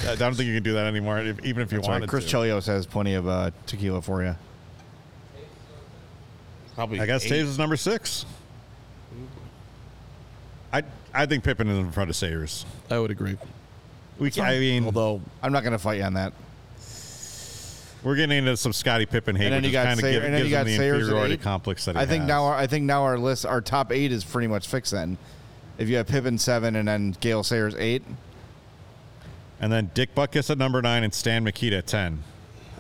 I don't think you can do that anymore, if, even if you That's right. Chris to. Chelios has plenty of uh, tequila for you. probably I guess eight. Toews is number six. I I think Pippen is in front of Sayers. I would agree. We can, I mean, Although I'm not going to fight you on that. We're getting into some Scotty Pippen hate, And then which you got kind of Sayer- give, and then gives you him got the Sayers inferiority complex that he I think has. now our I think now our list our top eight is pretty much fixed. Then, if you have Pippen seven and then Gale Sayers eight, and then Dick Butkus at number nine and Stan Mikita at ten.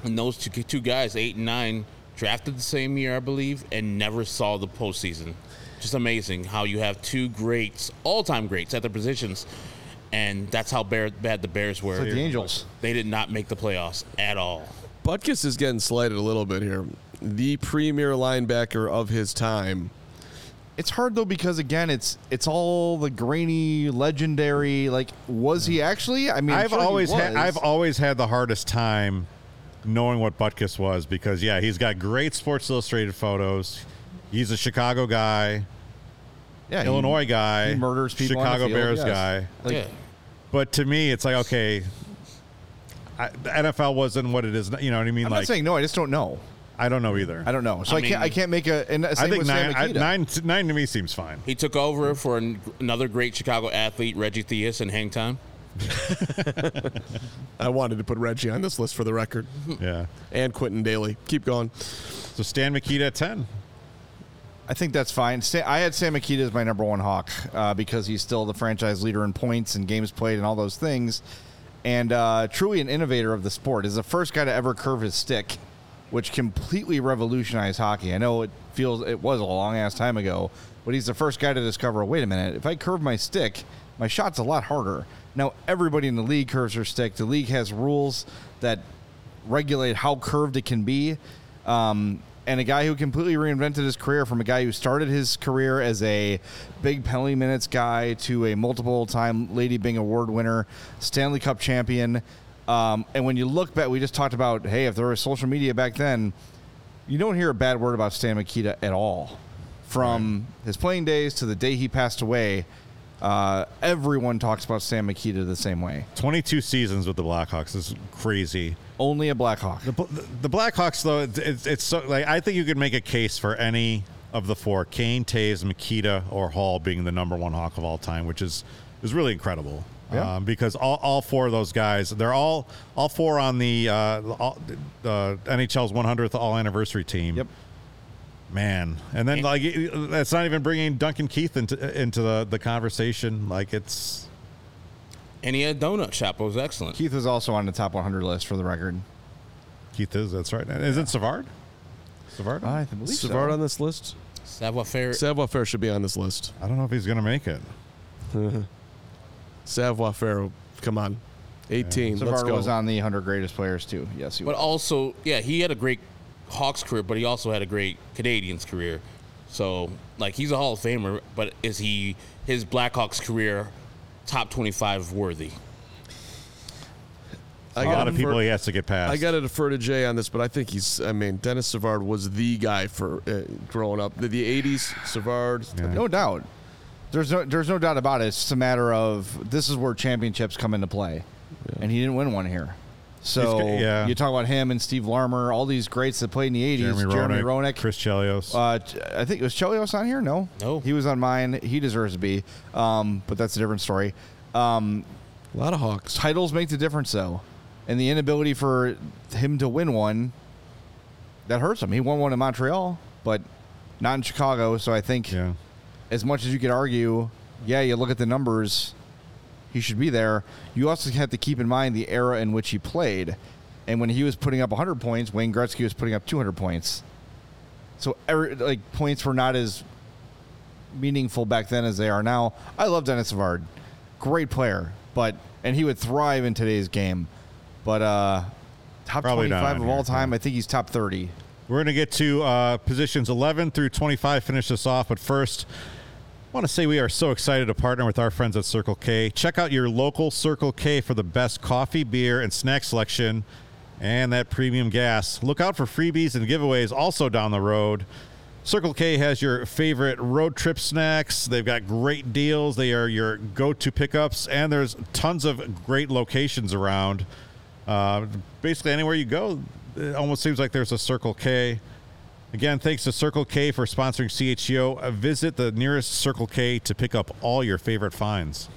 And those two, two guys, eight and nine, drafted the same year, I believe, and never saw the postseason. Just amazing how you have two greats, all-time greats at their positions, and that's how bear, bad the Bears were. it's like the Angels. They did not make the playoffs at all. Butkus is getting slighted a little bit here. The premier linebacker of his time. It's hard though because again, it's it's all the grainy, legendary. Like, was he actually? I mean, I'm I've sure he always had was. I've always had the hardest time knowing what Butkus was because yeah, he's got great Sports Illustrated photos. He's a Chicago guy, yeah, he- Illinois guy, he murders people on the Chicago field, Bears yes. guy. Like, yeah. But to me, it's like okay, I, the NFL wasn't what it is. You know what I mean? I'm like not saying no. I just don't know. I don't know either. I don't know. So I, I can't. I can't make a. And I think with Sam nine, I, Mikita. nine, nine to me seems fine. He took over for an, another great Chicago athlete, Reggie Theus, in hang time. I wanted to put Reggie on this list for the record, Yeah. and Quintin Dailey. Keep going. So Stan Mikita at ten. I think that's fine. Sa- I had Stan Mikita as my number one hawk uh, because he's still the franchise leader in points and games played and all those things, and uh, truly an innovator of the sport. Is the first guy to ever curve his stick which completely revolutionized hockey. I know it feels it was a long ass time ago, but he's the first guy to discover. Wait a minute, if I curve my stick, my shot's a lot harder. Now everybody in the league curves their stick. The league has rules that regulate how curved it can be. Um, and a guy who completely reinvented his career from a guy who started his career as a big penalty minutes guy to a multiple time Lady Byng Award winner, Stanley Cup champion. Um, and when you look back, we just talked about hey, if there was social media back then, you don't hear a bad word about Stan Mikita at all. From his playing days to the day he passed away, uh, everyone talks about Stan Mikita the same way. 22 seasons with the Blackhawks is crazy. Only a Blackhawk. The, the Blackhawks, though, it's, it's so like I think you could make a case for any of the four: Kane, Toews, Mikita, or Hull being the number one Hawk of all time, which is is really incredible. Yeah. Um, because all, all four of those guys, they're all all four on the uh, all, uh, NHL's 100th All Anniversary team. Yep. Man, and then like that's not even bringing Duncan Keith into into the, the conversation. Like it's And he had donut shop. It was excellent. Keith is also on the top 100 list for the record. Keith is that's right. Is it Savard? Savard? I believe Savard so. on this list. Savoir faire. Savoir faire should be on this list. I don't know if he's gonna make it. Savoir faire, come on, 18. Let's Savard was on the 100 greatest players too. Yes, he But was. also, yeah, he had a great Hawks career, but he also had a great Canadiens career. So, like, he's a Hall of Famer, but is he his Blackhawks career top 25 worthy? I a lot of people defer- he has to get past. I got to defer to Jay on this, but I think he's. I mean, Denis Savard was the guy for uh, growing up. The, the '80s, Savard. Yeah. No doubt. There's no there's no doubt about it. It's just a matter of this is where championships come into play, and he didn't win one here. So He's yeah. you talk about him and Steve Larmer, all these greats that played in the '80s. Jeremy, Jeremy Roenick, Roenick. Chris Chelios. Uh, t- I think it was Chelios on here. No, No. he was on mine. He deserves to be, um, but that's a different story. Um, A lot of Hawks. titles make the difference though, and the inability for him to win one that hurts him. He won one in Montreal, but not in Chicago. So I think yeah. as much as you could argue, yeah, you look at the numbers, he should be there. You also have to keep in mind the era in which he played. And when he was putting up 100 points, Wayne Gretzky was putting up 200 points. So every, like points were not as meaningful back then as they are now. I love Denis Savard, great player, but and he would thrive in today's game. But uh, top Probably not 25 on of here, all time. I think he's top 30. We're going to get to uh, positions 11 through 25, finish this off. But first, I want to say we are so excited to partner with our friends at Circle K. Check out your local Circle K for the best coffee, beer, and snack selection and that premium gas. Look out for freebies and giveaways also down the road. Circle K has your favorite road trip snacks. They've got great deals. They are your go to pickups, and there's tons of great locations around. Uh, basically, anywhere you go, it almost seems like there's a Circle K. Again, thanks to Circle K for sponsoring CHGO. Uh, visit the nearest Circle K to pick up all your favorite finds.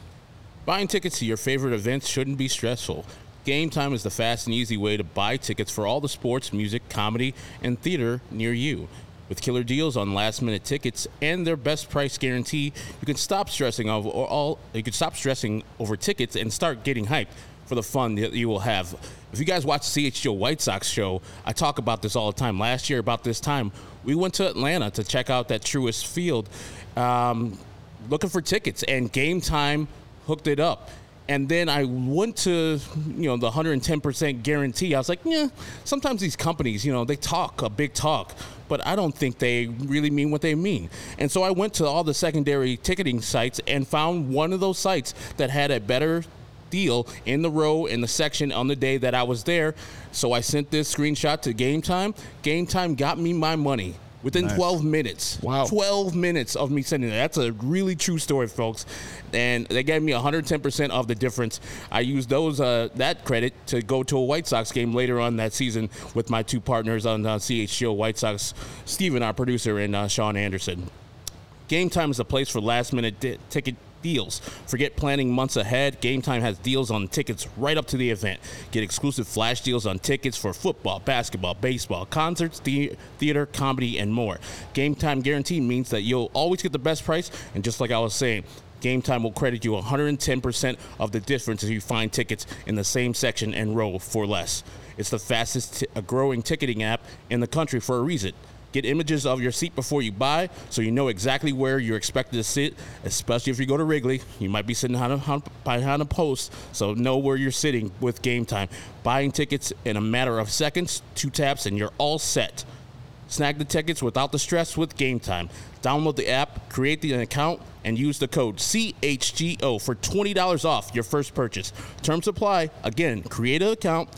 Buying tickets to your favorite events shouldn't be stressful. Gametime is the fast and easy way to buy tickets for all the sports, music, comedy, and theater near you. With killer deals on last-minute tickets and their best price guarantee, you can stop stressing over all you can stop stressing over tickets and start getting hyped for the fun that you will have. If you guys watch the CHGO White Sox show, I talk about this all the time. Last year, about this time, we went to Atlanta to check out that Truist Field. Um, looking for tickets and Gametime hooked it up and then i went to you know the 110% guarantee i was like yeah sometimes these companies you know they talk a big talk but i don't think they really mean what they mean and so i went to all the secondary ticketing sites and found one of those sites that had a better deal in the row in the section on the day that i was there so i sent this screenshot to Gametime game time got me my money within 12 minutes Wow. 12 minutes of me sending it. That's a really true story, folks. And they gave me 110% of the difference. I used those uh, that credit to go to a White Sox game later on that season with my two partners on uh, CHGO White Sox, Steven, our producer, and uh, Sean Anderson. Gametime is a place for last minute di- ticket deals. Forget planning months ahead. Gametime has deals on tickets right up to the event. Get exclusive flash deals on tickets for football, basketball, baseball, concerts, the- theater, comedy, and more. Gametime guarantee means that you'll always get the best price. And just like I was saying, Gametime will credit you 110% of the difference if you find tickets in the same section and row for less. It's the fastest t- growing ticketing app in the country for a reason. Get images of your seat before you buy so you know exactly where you're expected to sit, especially if you go to Wrigley. You might be sitting behind a, post, so know where you're sitting with Gametime. Buying tickets in a matter of seconds, two taps, and you're all set. Snag the tickets without the stress with Gametime. Download the app, create the account, and use the code CHGO for $20 off your first purchase. Terms apply. Again, create an account,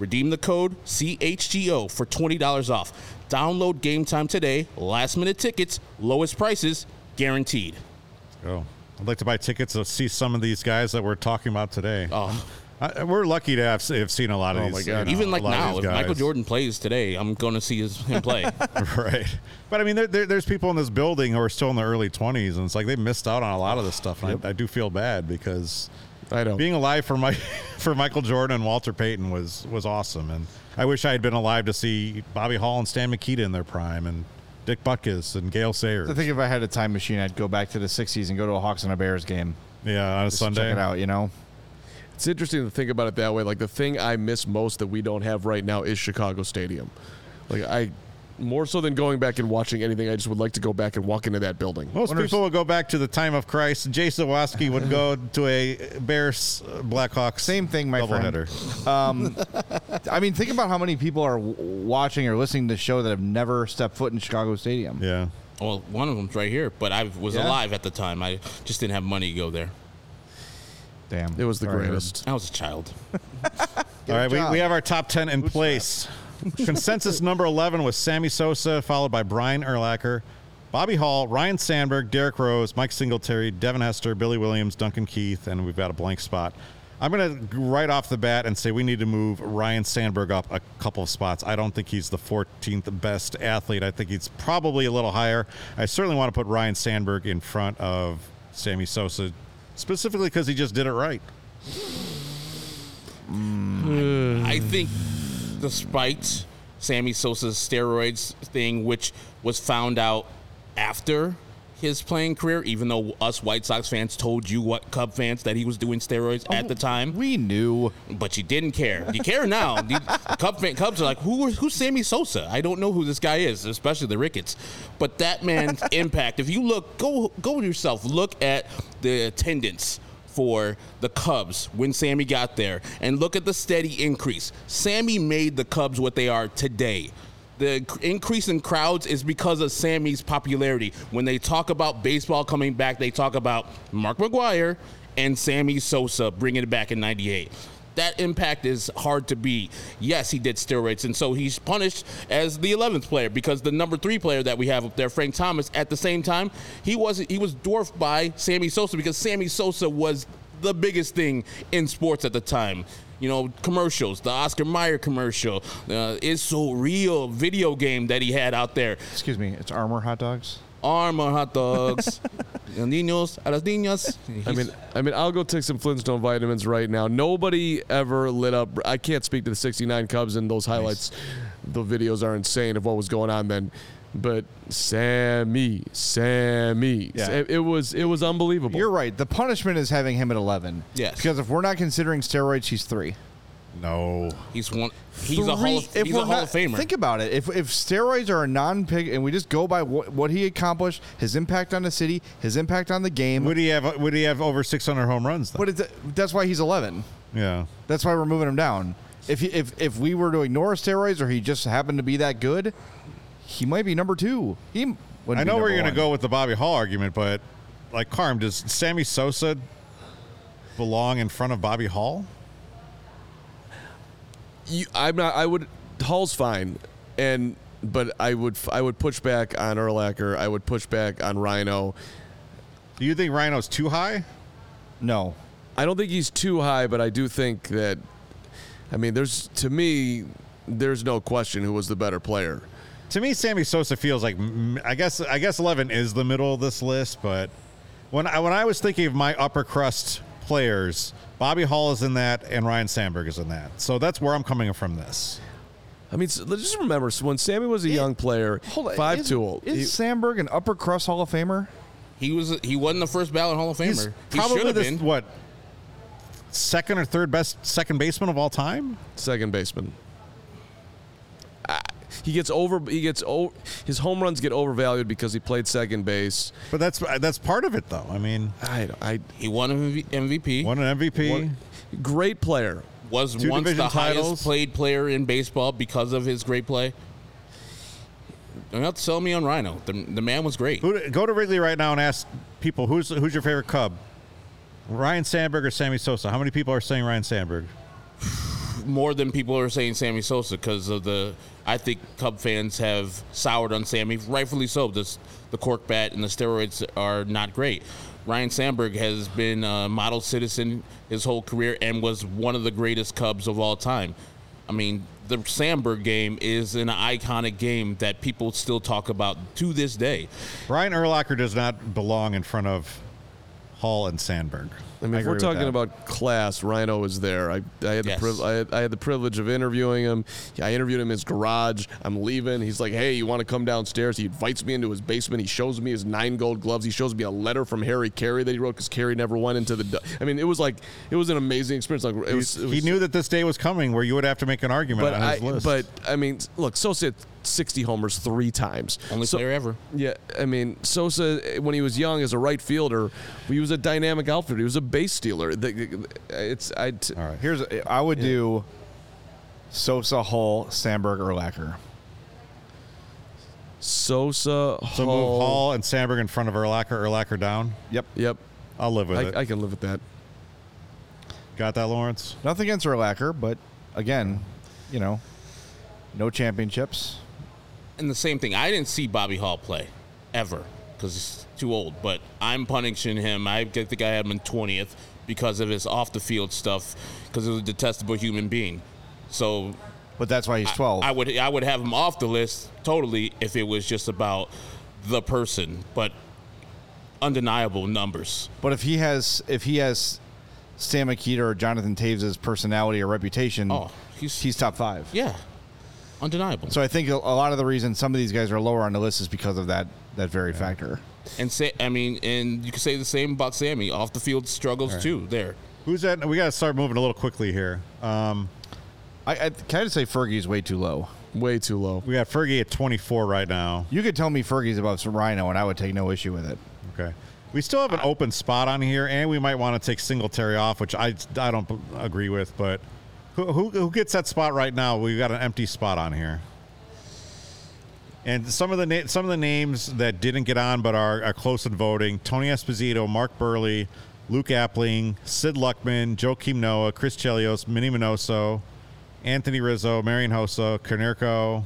redeem the code CHGO for $20 off. Download Gametime today. Last minute tickets, lowest prices, guaranteed. Oh, I'd like to buy tickets to see some of these guys that we're talking about today. Oh. I, we're lucky to have, have seen a lot of Oh, these. my God. you know, Even like now, these if Michael. Jordan plays today, I'm going to see his, him play. right? But I mean, there, there, there's people in this building who are still in their early 20s, and it's like they missed out on a lot of this stuff. And I, I do feel bad because I know. being alive for my for Michael Jordan and Walter Payton was was awesome, and I wish I had been alive to see Bobby Hull and Stan Mikita in their prime, and Dick Butkus and Gale Sayers. I think if I had a time machine, I'd go back to the '60s and go to a Hawks and a Bears game. yeah, on a Just Sunday. check it out. You know, It's interesting to think about it that way. Like the thing I miss most that we don't have right now is Chicago Stadium. Like I, more so than going back and watching anything, I just would like to go back and walk into that building. Most Wonder- people would go back to the time of Christ. Jay Zawaski would go to a Bears uh, Blackhawks Same thing, my friend. doubleheader. I mean, think about how many people are w- watching or listening to the show that have never stepped foot in Chicago Stadium. Yeah. well, one of them's right here, but I was Yeah? alive at the time. I just didn't have money to go there. Damn, It was the Sorry, greatest. I was a child. All right, we, we have our top 10 in place. Consensus number 11 was Sammy Sosa, followed by Brian Urlacher, Bobby Hull, Ryne Sandberg, Derrick Rose, Mike Singletary, Devin Hester, Billy Williams, Duncan Keith, and we've got a blank spot. I'm going to right off the bat and say we need to move Ryne Sandberg up a couple of spots. I don't think he's the 14th best athlete. I think he's probably a little higher. I certainly want to put Ryne Sandberg in front of Sammy Sosa, specifically because he just did it right. Hmm. I think, despite Sammy Sosa's steroids thing, which was found out after his playing career, even though us White Sox fans told you what Cub fans that he was doing steroids at the time, We knew. but you didn't care. You care now. The Cub fan, Cubs are like, who who's Sammy Sosa? I don't know who this guy is, especially the Ricketts. But that man's impact. If you look, go go yourself. Look at the attendance for the Cubs when Sammy got there, and look at the steady increase. Sammy made the Cubs what they are today. The increase in crowds is because of Sammy's popularity. When they talk about baseball coming back, they talk about Mark McGwire and Sammy Sosa bringing it back in 98. That impact is hard to beat. Yes, he did steroids, and so he's punished as the 11th player because the number three player that we have up there, Frank Thomas, at the same time, he was he was dwarfed by Sammy Sosa because Sammy Sosa was the biggest thing in sports at the time. You know, commercials, the Oscar Mayer commercial, uh, it's so real video game that he had out there. Excuse me, it's Armor Hot Dogs. Armor hot dogs, Los niños, a las niñas. I mean, I mean, I'll go take some Flintstone vitamins right now. Nobody ever lit up. I can't speak to the '69 Cubs and those highlights. The videos are insane of what was going on then. But Sammy, Sammy, Yeah. it, it was it was unbelievable. You're right. The punishment is having him at 11. Yes. Because if we're not considering steroids, he's three. No. he's one. He's a Three- hall. Of, if he's a hall not- of famer. Think about it. If, if steroids are a non-pig, and we just go by what, what he accomplished, his impact on the city, his impact on the game. Would he have would he have over 600 home runs then? but it's, that's why he's 11. yeah. That's why we're moving him down. If if if we were to ignore steroids, or he just happened to be that good, he might be number two. He. I be know we're going to go with the Bobby Hull argument, but like Carm, does Sammy Sosa belong in front of Bobby Hull? You, I'm not. I would. Hull's fine, and but I would I would push back on Urlacher. I would push back on Rhino. Do you think Rhino's too high? No. I don't think he's too high, but I do think that. I mean, there's to me, there's no question who was the better player. To me, Sammy Sosa feels like I guess I guess 11 is the middle of this list, but when I when I was thinking of my upper crust players, Bobby Hull is in that and Ryne Sandberg is in that. So that's where I'm coming from this. I mean, let's just remember so when Sammy was a young player, Hold on. five is, tool. Oh, is Sandberg an upper crust Hall of Famer? He was he wasn't the first ballot Hall of Famer. He's he probably should have the been. what second or third best second baseman of all time. Second baseman. He gets over. He gets o- his home runs get overvalued because he played second base. But that's that's part of it, though. I mean, I, I He won an MVP. won an MVP. One- great player. was Two once the division titles. highest played player in baseball because of his great play. Don't have to sell me on Rhino. The, the man was great. Who, go to Wrigley right now and ask people who's who's your favorite Cub. Ryne Sandberg or Sammy Sosa? How many people are saying Ryne Sandberg? More than people are saying Sammy Sosa because of the. I think Cub fans have soured on Sammy, rightfully so. The cork bat and the steroids are not great. Ryne Sandberg has been a model citizen his whole career and was one of the greatest Cubs of all time. I mean, the Sandberg game is an iconic game that people still talk about to this day. Brian Urlacher does not belong in front of Hull and Sandberg. I mean, if we're talking about class, Rhino was there. I, I had the Yes. priv- I, had, I had the privilege of interviewing him. I interviewed him in his garage. I'm leaving. He's like, "Hey, you want to come downstairs?" He invites me into his basement. He shows me his nine gold gloves. He shows me a letter from Harry Caray that he wrote because Carey never went into the. I mean, it was like it was an amazing experience. Like it was, it he knew that this day was coming where you would have to make an argument but on I, list. but I mean, look, had 60 homers three times. Only So- player ever. Yeah, I mean, Sosa when he was young as a right fielder, he was a dynamic outfielder. He was a base stealer. The- It's I. t- all right. Here's I would do Sosa, Hull, Sandberg, Urlacher. Sosa, So move Hull and Sandberg in front of Urlacher, Urlacher down. Yep. Yep, I'll live with it. I, I can live with that. Got that, Lawrence? Nothing against Urlacher, but again, you know, no championships. And the same thing, I didn't see Bobby Hull play ever because he's too old. But I'm punishing him. I think I had him in 20th because of his off the field stuff because he was a detestable human being. So But that's why he's 12. I would I would have him off the list totally if it was just about the person, but undeniable numbers. but if he has if he has Stan Mikita or Jonathan Toews' personality or reputation, Oh, he's he's top five. yeah, undeniable. So I think a, a lot of the reason some of these guys are lower on the list is because of that that very factor. and say I mean, and you can say the same about Sammy. Off the field struggles too. There, Who's that? We got to start moving a little quickly here. Um, I, I can I just say Fergie's way too low. Way too low. we got Fergie at 24 right now. You could tell me Fergie's above Rhino, and I would take no issue with it. Okay. We still have an open spot on here, and we might want to take Singletary off, which I, I don't agree with. But who, who, gets that spot right now? We've got an empty spot on here. And some of the na- some of the names that didn't get on but are, are close in voting: Tony Esposito, Mark Buehrle, Luke Appling, Sid Luckman, Joakim Noah, Chris Chelios, Minnie Minoso, Anthony Rizzo, Marian Hossa, Konerko,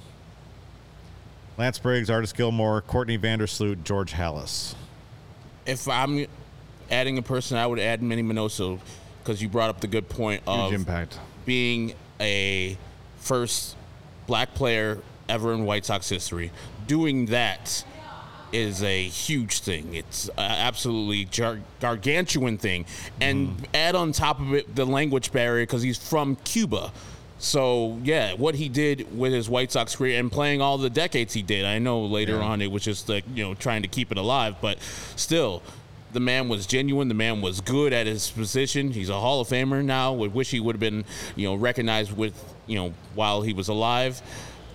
Lance Briggs, Artis Gilmore, Courtney Vandersloot, George Halas. if I'm adding a person, I would add Minnie Minoso because you brought up the good point Huge of impact. Being a first black player ever in White Sox history. Doing that is a huge thing. It's absolutely jar- gargantuan thing, and mm-hmm. add on top of it the language barrier because he's from Cuba. So yeah, what he did with his White Sox career and playing all the decades he did. I know later on it was just like you know trying to keep it alive, but still, the man was genuine. The man was good at his position. He's a Hall of Famer now. We wish he would have been you know recognized with you know while he was alive.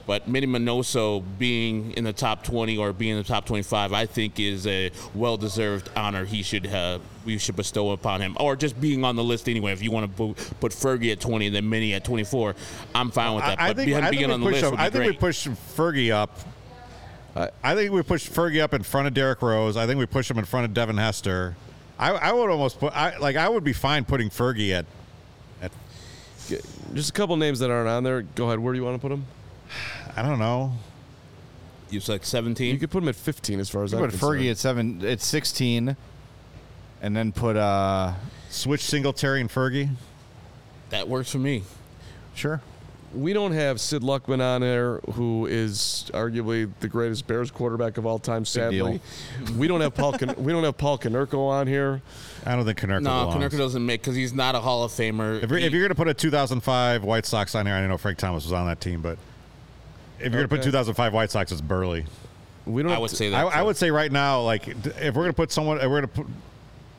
But Minnie Minoso being in the top 20 or being in the top 25, I think is a well-deserved honor he should have, we should bestow upon him. Or just being on the list anyway. If you want to put Fergie at 20 and then Minnie at 24, I'm fine with that. I, I but think, I being think, on we the push, list would be I think we Fergie up. I think we push Fergie up in front of Derrick Rose. I think we push him in front of Devin Hester. I, I would almost put I like I would be fine putting Fergie at at Just a couple names that aren't on there. Go ahead. Where do you want to put them? I don't know. You was like 17. You could put him at 15 as far as I'm put concerned. Fergie at seven, at sixteen, and then put uh, Switch Singletary and Fergie. that works for me. sure. We don't have Sid Luckman on there, who is arguably the greatest Bears quarterback of all time. Sadly, we don't have Paul. Con- we don't have Paul Konerko on here. I don't think Konerko No, belongs. Konerko doesn't make because he's not a Hall of Famer. If you're, He- if you're going to put a 2005 White Sox on here, I don't know Frank Thomas was on that team, but if you're going to put 2005 White Sox, it's Buehrle. We don't. I would to- say that. I, I would say right now, like if we're gonna put someone, if we're gonna put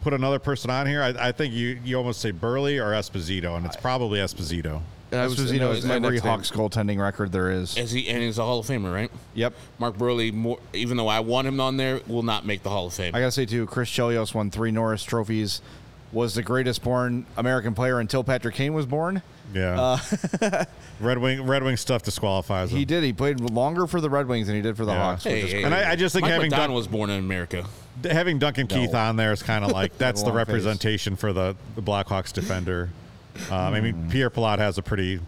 put another person on here. I, I think you you almost say Buehrle or Esposito, and it's probably Esposito. And I was- and that Esposito was is my every next. Hawks goaltending record there is. Is he and he's a Hall of Famer, right? Yep. Mark Buehrle, more, even though I want him on there, will not make the Hall of Fame. I gotta say too, Chris Chelios won three Norris trophies, was the greatest born American player until Patrick Kane was born. Yeah. Uh, Red Wing Red Wing stuff disqualifies him. He did. He played longer for the Red Wings than he did for the Yeah. Hawks. which Hey, is hey, And I- I just think Mike having McDonald done- was born in America. having Duncan Keith on there is kind of like that's the long face. representation for the the Blackhawks defender. Um, I mean, Pierre Pilote has a pretty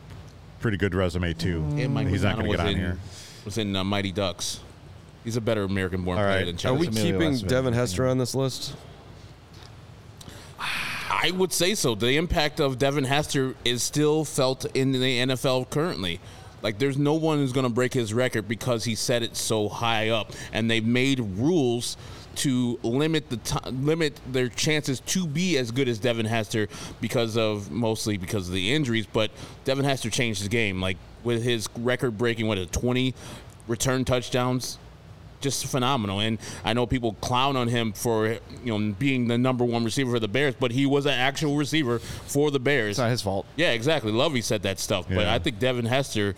pretty good resume too. And Mike He's not going to get on in, here. Was in uh, Mighty Ducks. He's a better American-born All player right. than Are Chelsea. we Emilio keeping Estevez. Devin Hester on this list? I would say so. The impact of Devin Hester is still felt in the NFL currently. Like, there's no one who's going to break his record because he set it so high up, and they've made rules to limit the ti limit their chances to be as good as Devin Hester because of mostly because of the injuries. But Devin Hester changed his game, like with his record breaking what a 20 return touchdowns just phenomenal. And I know people clown on him for you know being the number one receiver for the Bears, but he was an actual receiver for the Bears. It's not his fault. Yeah, exactly. Lovey said that stuff, but I think Devin Hester.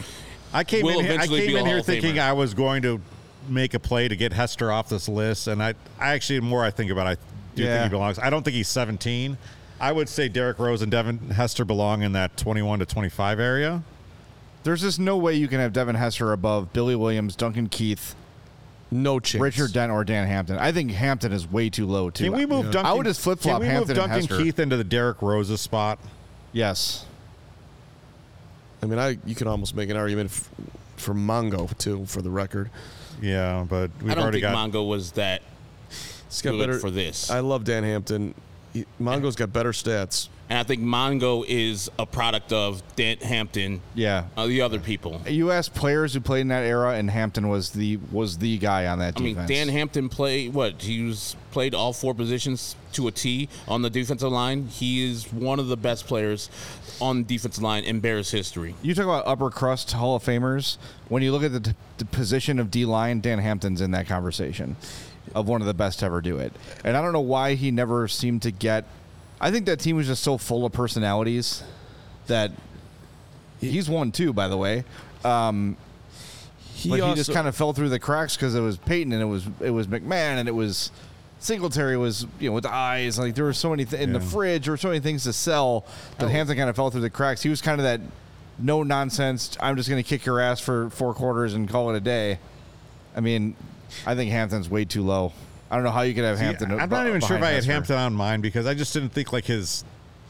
I came in here, I came in here thinking. I was going to make a play to get Hester off this list, and I, I actually, the more I think about, it, I do Yeah. think he belongs. I don't think he's 17. I would say Derrick Rose and Devin Hester belong in that 21 to 25 area. There's just no way you can have Devin Hester above Billy Williams, Duncan Keith, No chance. Richard Dent, or Dan Hampton. I think Hampton is way too low too. Can we move Duncan? I would just flip flop we Hampton move and Duncan Hester. Keith into the Derrick Rose's spot? Yes. I mean, I you can almost make an argument f- for Mongo too, for the record. Yeah, but we've I don't already think got. Mongo was that. He's got Good better for this. I love Dan Hampton. He, Mongo's got better stats. And I think Mongo is a product of Dent Hampton, Yeah. uh, the other people. You ask players who played in that era, and Hampton was the was the guy on that I mean. Dan Hampton played what? He was played all four positions to a T on the defensive line. He is one of the best players on the defensive line in Bears history. You talk about upper crust Hall of Famers. When you look at the, t- the position of D line, Dan Hampton's in that conversation of one of the best to ever do it. And I don't know why he never seemed to get. I think that team was just so full of personalities that he's one too. By the way, um, He but he just kind of fell through the cracks because it was Payton and it was it was McMahon and it was Singletary was you know with the eyes like there were so many th- in the fridge there were so many things to sell that Hampton kind of fell through the cracks. He was kind of that no nonsense. I'm just going to kick your ass for four quarters and call it a day. I mean, I think Hampton's way too low. I don't know how you could have Hampton. I'm be- not even sure if I had Hester. Hampton on mine because I just didn't think like his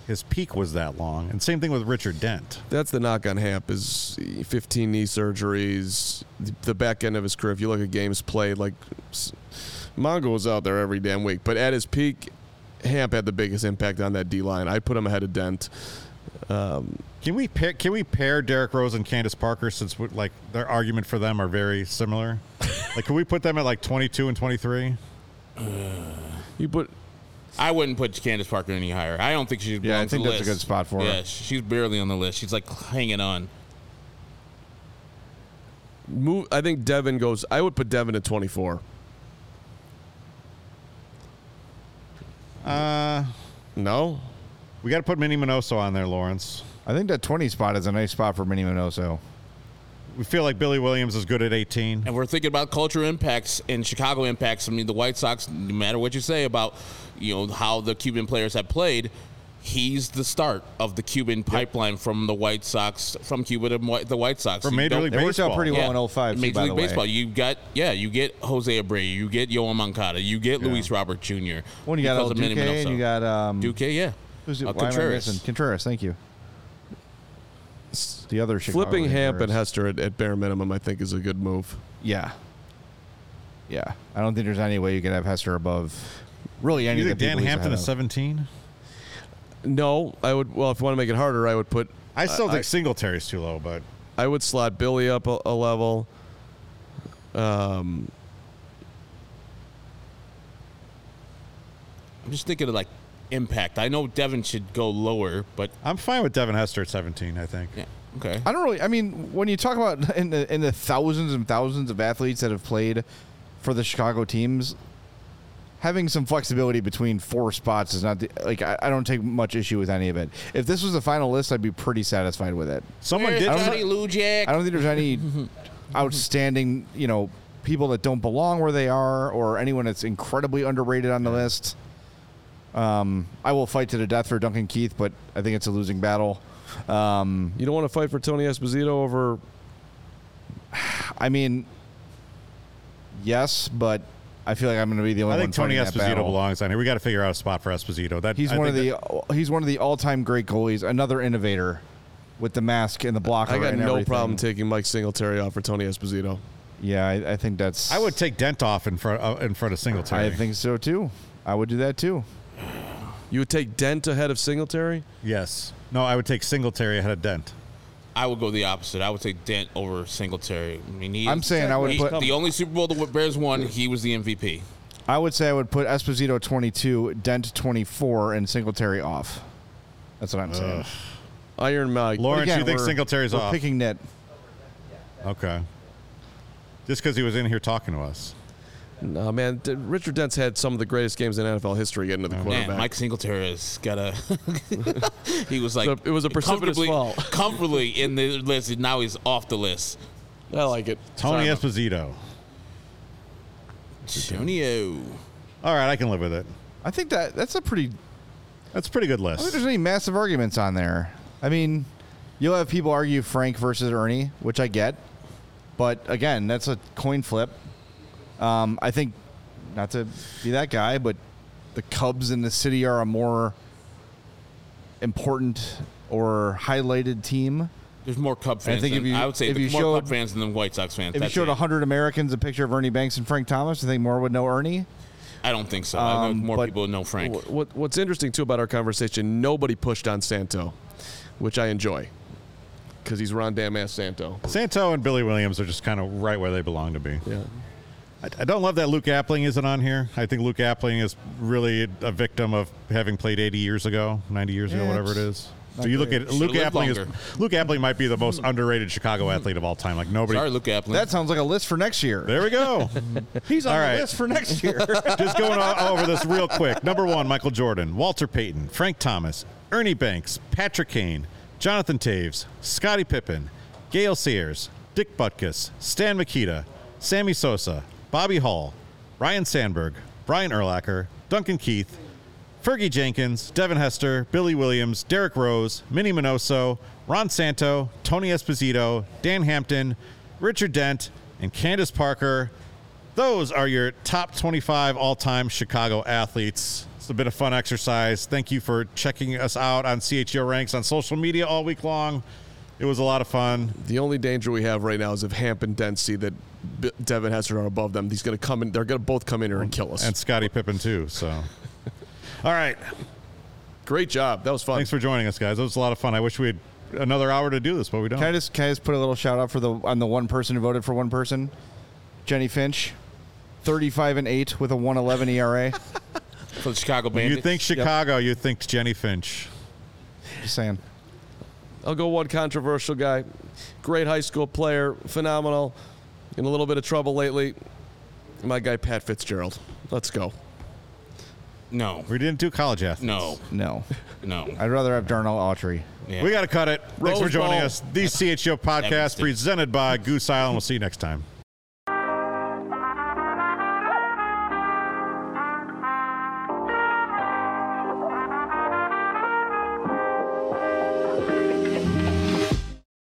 his peak was that long. And same thing with Richard Dent. That's the knock on Hamp is 15 knee surgeries, the back end of his career. If you look at games played, like s- Mongo was out there every damn week. But at his peak, Hamp had the biggest impact on that D line. I'd put him ahead of Dent. Um, Can we pair, can we pair Derrick Rose and Candace Parker since we- like their argument for them are very similar? like, can we put them at like 22 and 23? You put I wouldn't put Candace Parker any higher. I don't think she should. Yeah, I think the that's a good spot for her. Yeah, she's barely on the list. She's like hanging on. move. I think Devin goes. I would put Devin at 24. Uh, No, we got to put Minnie Minoso on there, Lawrence. I think that 20 spot is a nice spot for Minnie Minoso. We feel like Billy Williams is good at 18. And we're thinking about cultural impacts and Chicago impacts. I mean, the White Sox, no matter what you say about, you know, how the Cuban players have played, he's the start of the Cuban pipeline from the White Sox, from Cuba to the White Sox. From Major don't- League It worked out pretty well Yeah. in 05, Major by League the way. Baseball. You got yeah, you get Jose Abreu, you get Yoel Moncada, you get Luis Robert Jr. When you got because El Duque and you got um, Duque, yeah. who's it? Uh, why am I Contreras. Contreras, thank you. The other Chicago flipping Hamp and Hester at, at bare minimum, I think, is a good move. Yeah. Yeah. I don't think there's any way you could have Hester above really any You of think the Dan people he's Hampton ahead is of. 17? No, I would. Well, if you want to make it harder, I would put. I still I- think Singletary's too low, but I would slot Billy up a, a level. Um, I'm just thinking of like impact. I know Devin should go lower, but I'm fine with Devin Hester at 17, I think. yeah, okay. I don't really. I mean, when you talk about in the in the thousands and thousands of athletes that have played for the Chicago teams, having some flexibility between four spots is not the, like I, I don't take much issue with any of it. If this was the final list, I'd be pretty satisfied with it. Someone Where's did. Johnny Lujack? I don't think there's any outstanding, you know, people that don't belong where they are or anyone that's incredibly underrated on the list. Um, I will fight to the death for Duncan Keith, but I think it's a losing battle. Um, You don't want to fight for Tony Esposito over I mean, yes, but I feel like I'm going to be the only one. I one think Tony Esposito belongs on here. We got to figure out a spot for Esposito. That He's I one of think the he's one of the all-time great goalies. Another innovator with the mask and the blocker. I got and no everything. problem taking Mike Singletary off for Tony Esposito. Yeah, I, I think that's. I would take Dent off in front uh, in front of Singletary. I think so too. I would do that too. You would take Dent ahead of Singletary? yes. No, I would take Singletary ahead of Dent. I would go the opposite. I would take Dent over Singletary. I mean, he I'm saying I would he- put- the only Super Bowl the Bears won. He was the MVP. I would say I would put Esposito 22, Dent 24, and Singletary off. That's what I'm saying. Iron Mike. Lawrence, Again, you think we're- Singletary's we're off? Picking nit. Okay. Just because he was in here talking to us. No, man. D- Richard Dent's had some of the greatest games in NFL history getting to the quarterback. Man, Mike Singletary has got a. he was like So it was a precipitous comfortably, fall. comfortably in the list, and now he's off the list. I like it. Tony Sign him. Esposito. Antonio. All right, I can live with it. I think that that's a pretty. That's a pretty good I don't think list. there's any massive arguments on there. I mean, you'll have people argue Frank versus Ernie, which I get, but again, that's a coin flip. Um, I think, not to be that guy, but the Cubs in the city are a more important or highlighted team. There's more Cub fans. think than, if you- I would say if you more showed- Cub fans than the White Sox fans. If you showed it. 100 Americans a picture of Ernie Banks and Frank Thomas, I think more would know Ernie. I don't think so. I Um, think more but- people know Frank. What, what, what's interesting too about our conversation, nobody pushed on Santo, which I enjoy, because he's Ron Damn ass Santo. Santo and Billy Williams are just kind of right where they belong to be. Yeah. I, I don't love that Luke Appling isn't on here. I think Luke Appling is really a victim of having played 80 years ago, 90 years ago, Yeah, whatever it's. So you look at Should've Luke Appling longer. is Luke Appling might be the most underrated Chicago athlete of all time. Like nobody. Sorry, Luke Appling. That sounds like a list for next year. There we go. He's on All the right. list for next year. Just going o- over this real quick. Number one, Michael Jordan, Walter Payton, Frank Thomas, Ernie Banks, Patrick Kane, Jonathan Toews, Scottie Pippen, Gale Sayers, Dick Butkus, Stan Mikita, Sammy Sosa, Bobby Hull, Ryne Sandberg, Brian Urlacher, Duncan Keith, Fergie Jenkins, Devin Hester, Billy Williams, Derrick Rose, Minnie Minoso, Ron Santo, Tony Esposito, Dan Hampton, Richard Dent, and Candace Parker. Those are your top 25 all time Chicago athletes. It's a bit of fun exercise. Thank you for checking us out on CHO Ranks on social media all week long. It was a lot of fun. The only danger we have right now is if Hamp and Dent see that B- Devin Hester are above them, he's going to come in. They're going to both come in here and kill us. And Scottie Pippen, too. So, all right. Great job. That was fun. Thanks for joining us, guys. It was a lot of fun. I wish we had another hour to do this, but we don't. Can I just can I just put a little shout out for the on the one person who voted for one person, Jennie Finch, thirty-five and eight with a one eleven ERA. for the Chicago When you think Chicago, you think Jennie Finch. Just saying. I'll go one controversial guy. Great high school player, phenomenal. In a little bit of trouble lately. My guy Pat Fitzgerald. Let's go. no, We didn't do college athletes. no, No, no. I'd rather have Darnell Autry. Yeah. We got to cut it. Thanks for joining Bowl. us. The CHO podcast Evanston. presented by Goose Island. We'll see you next time.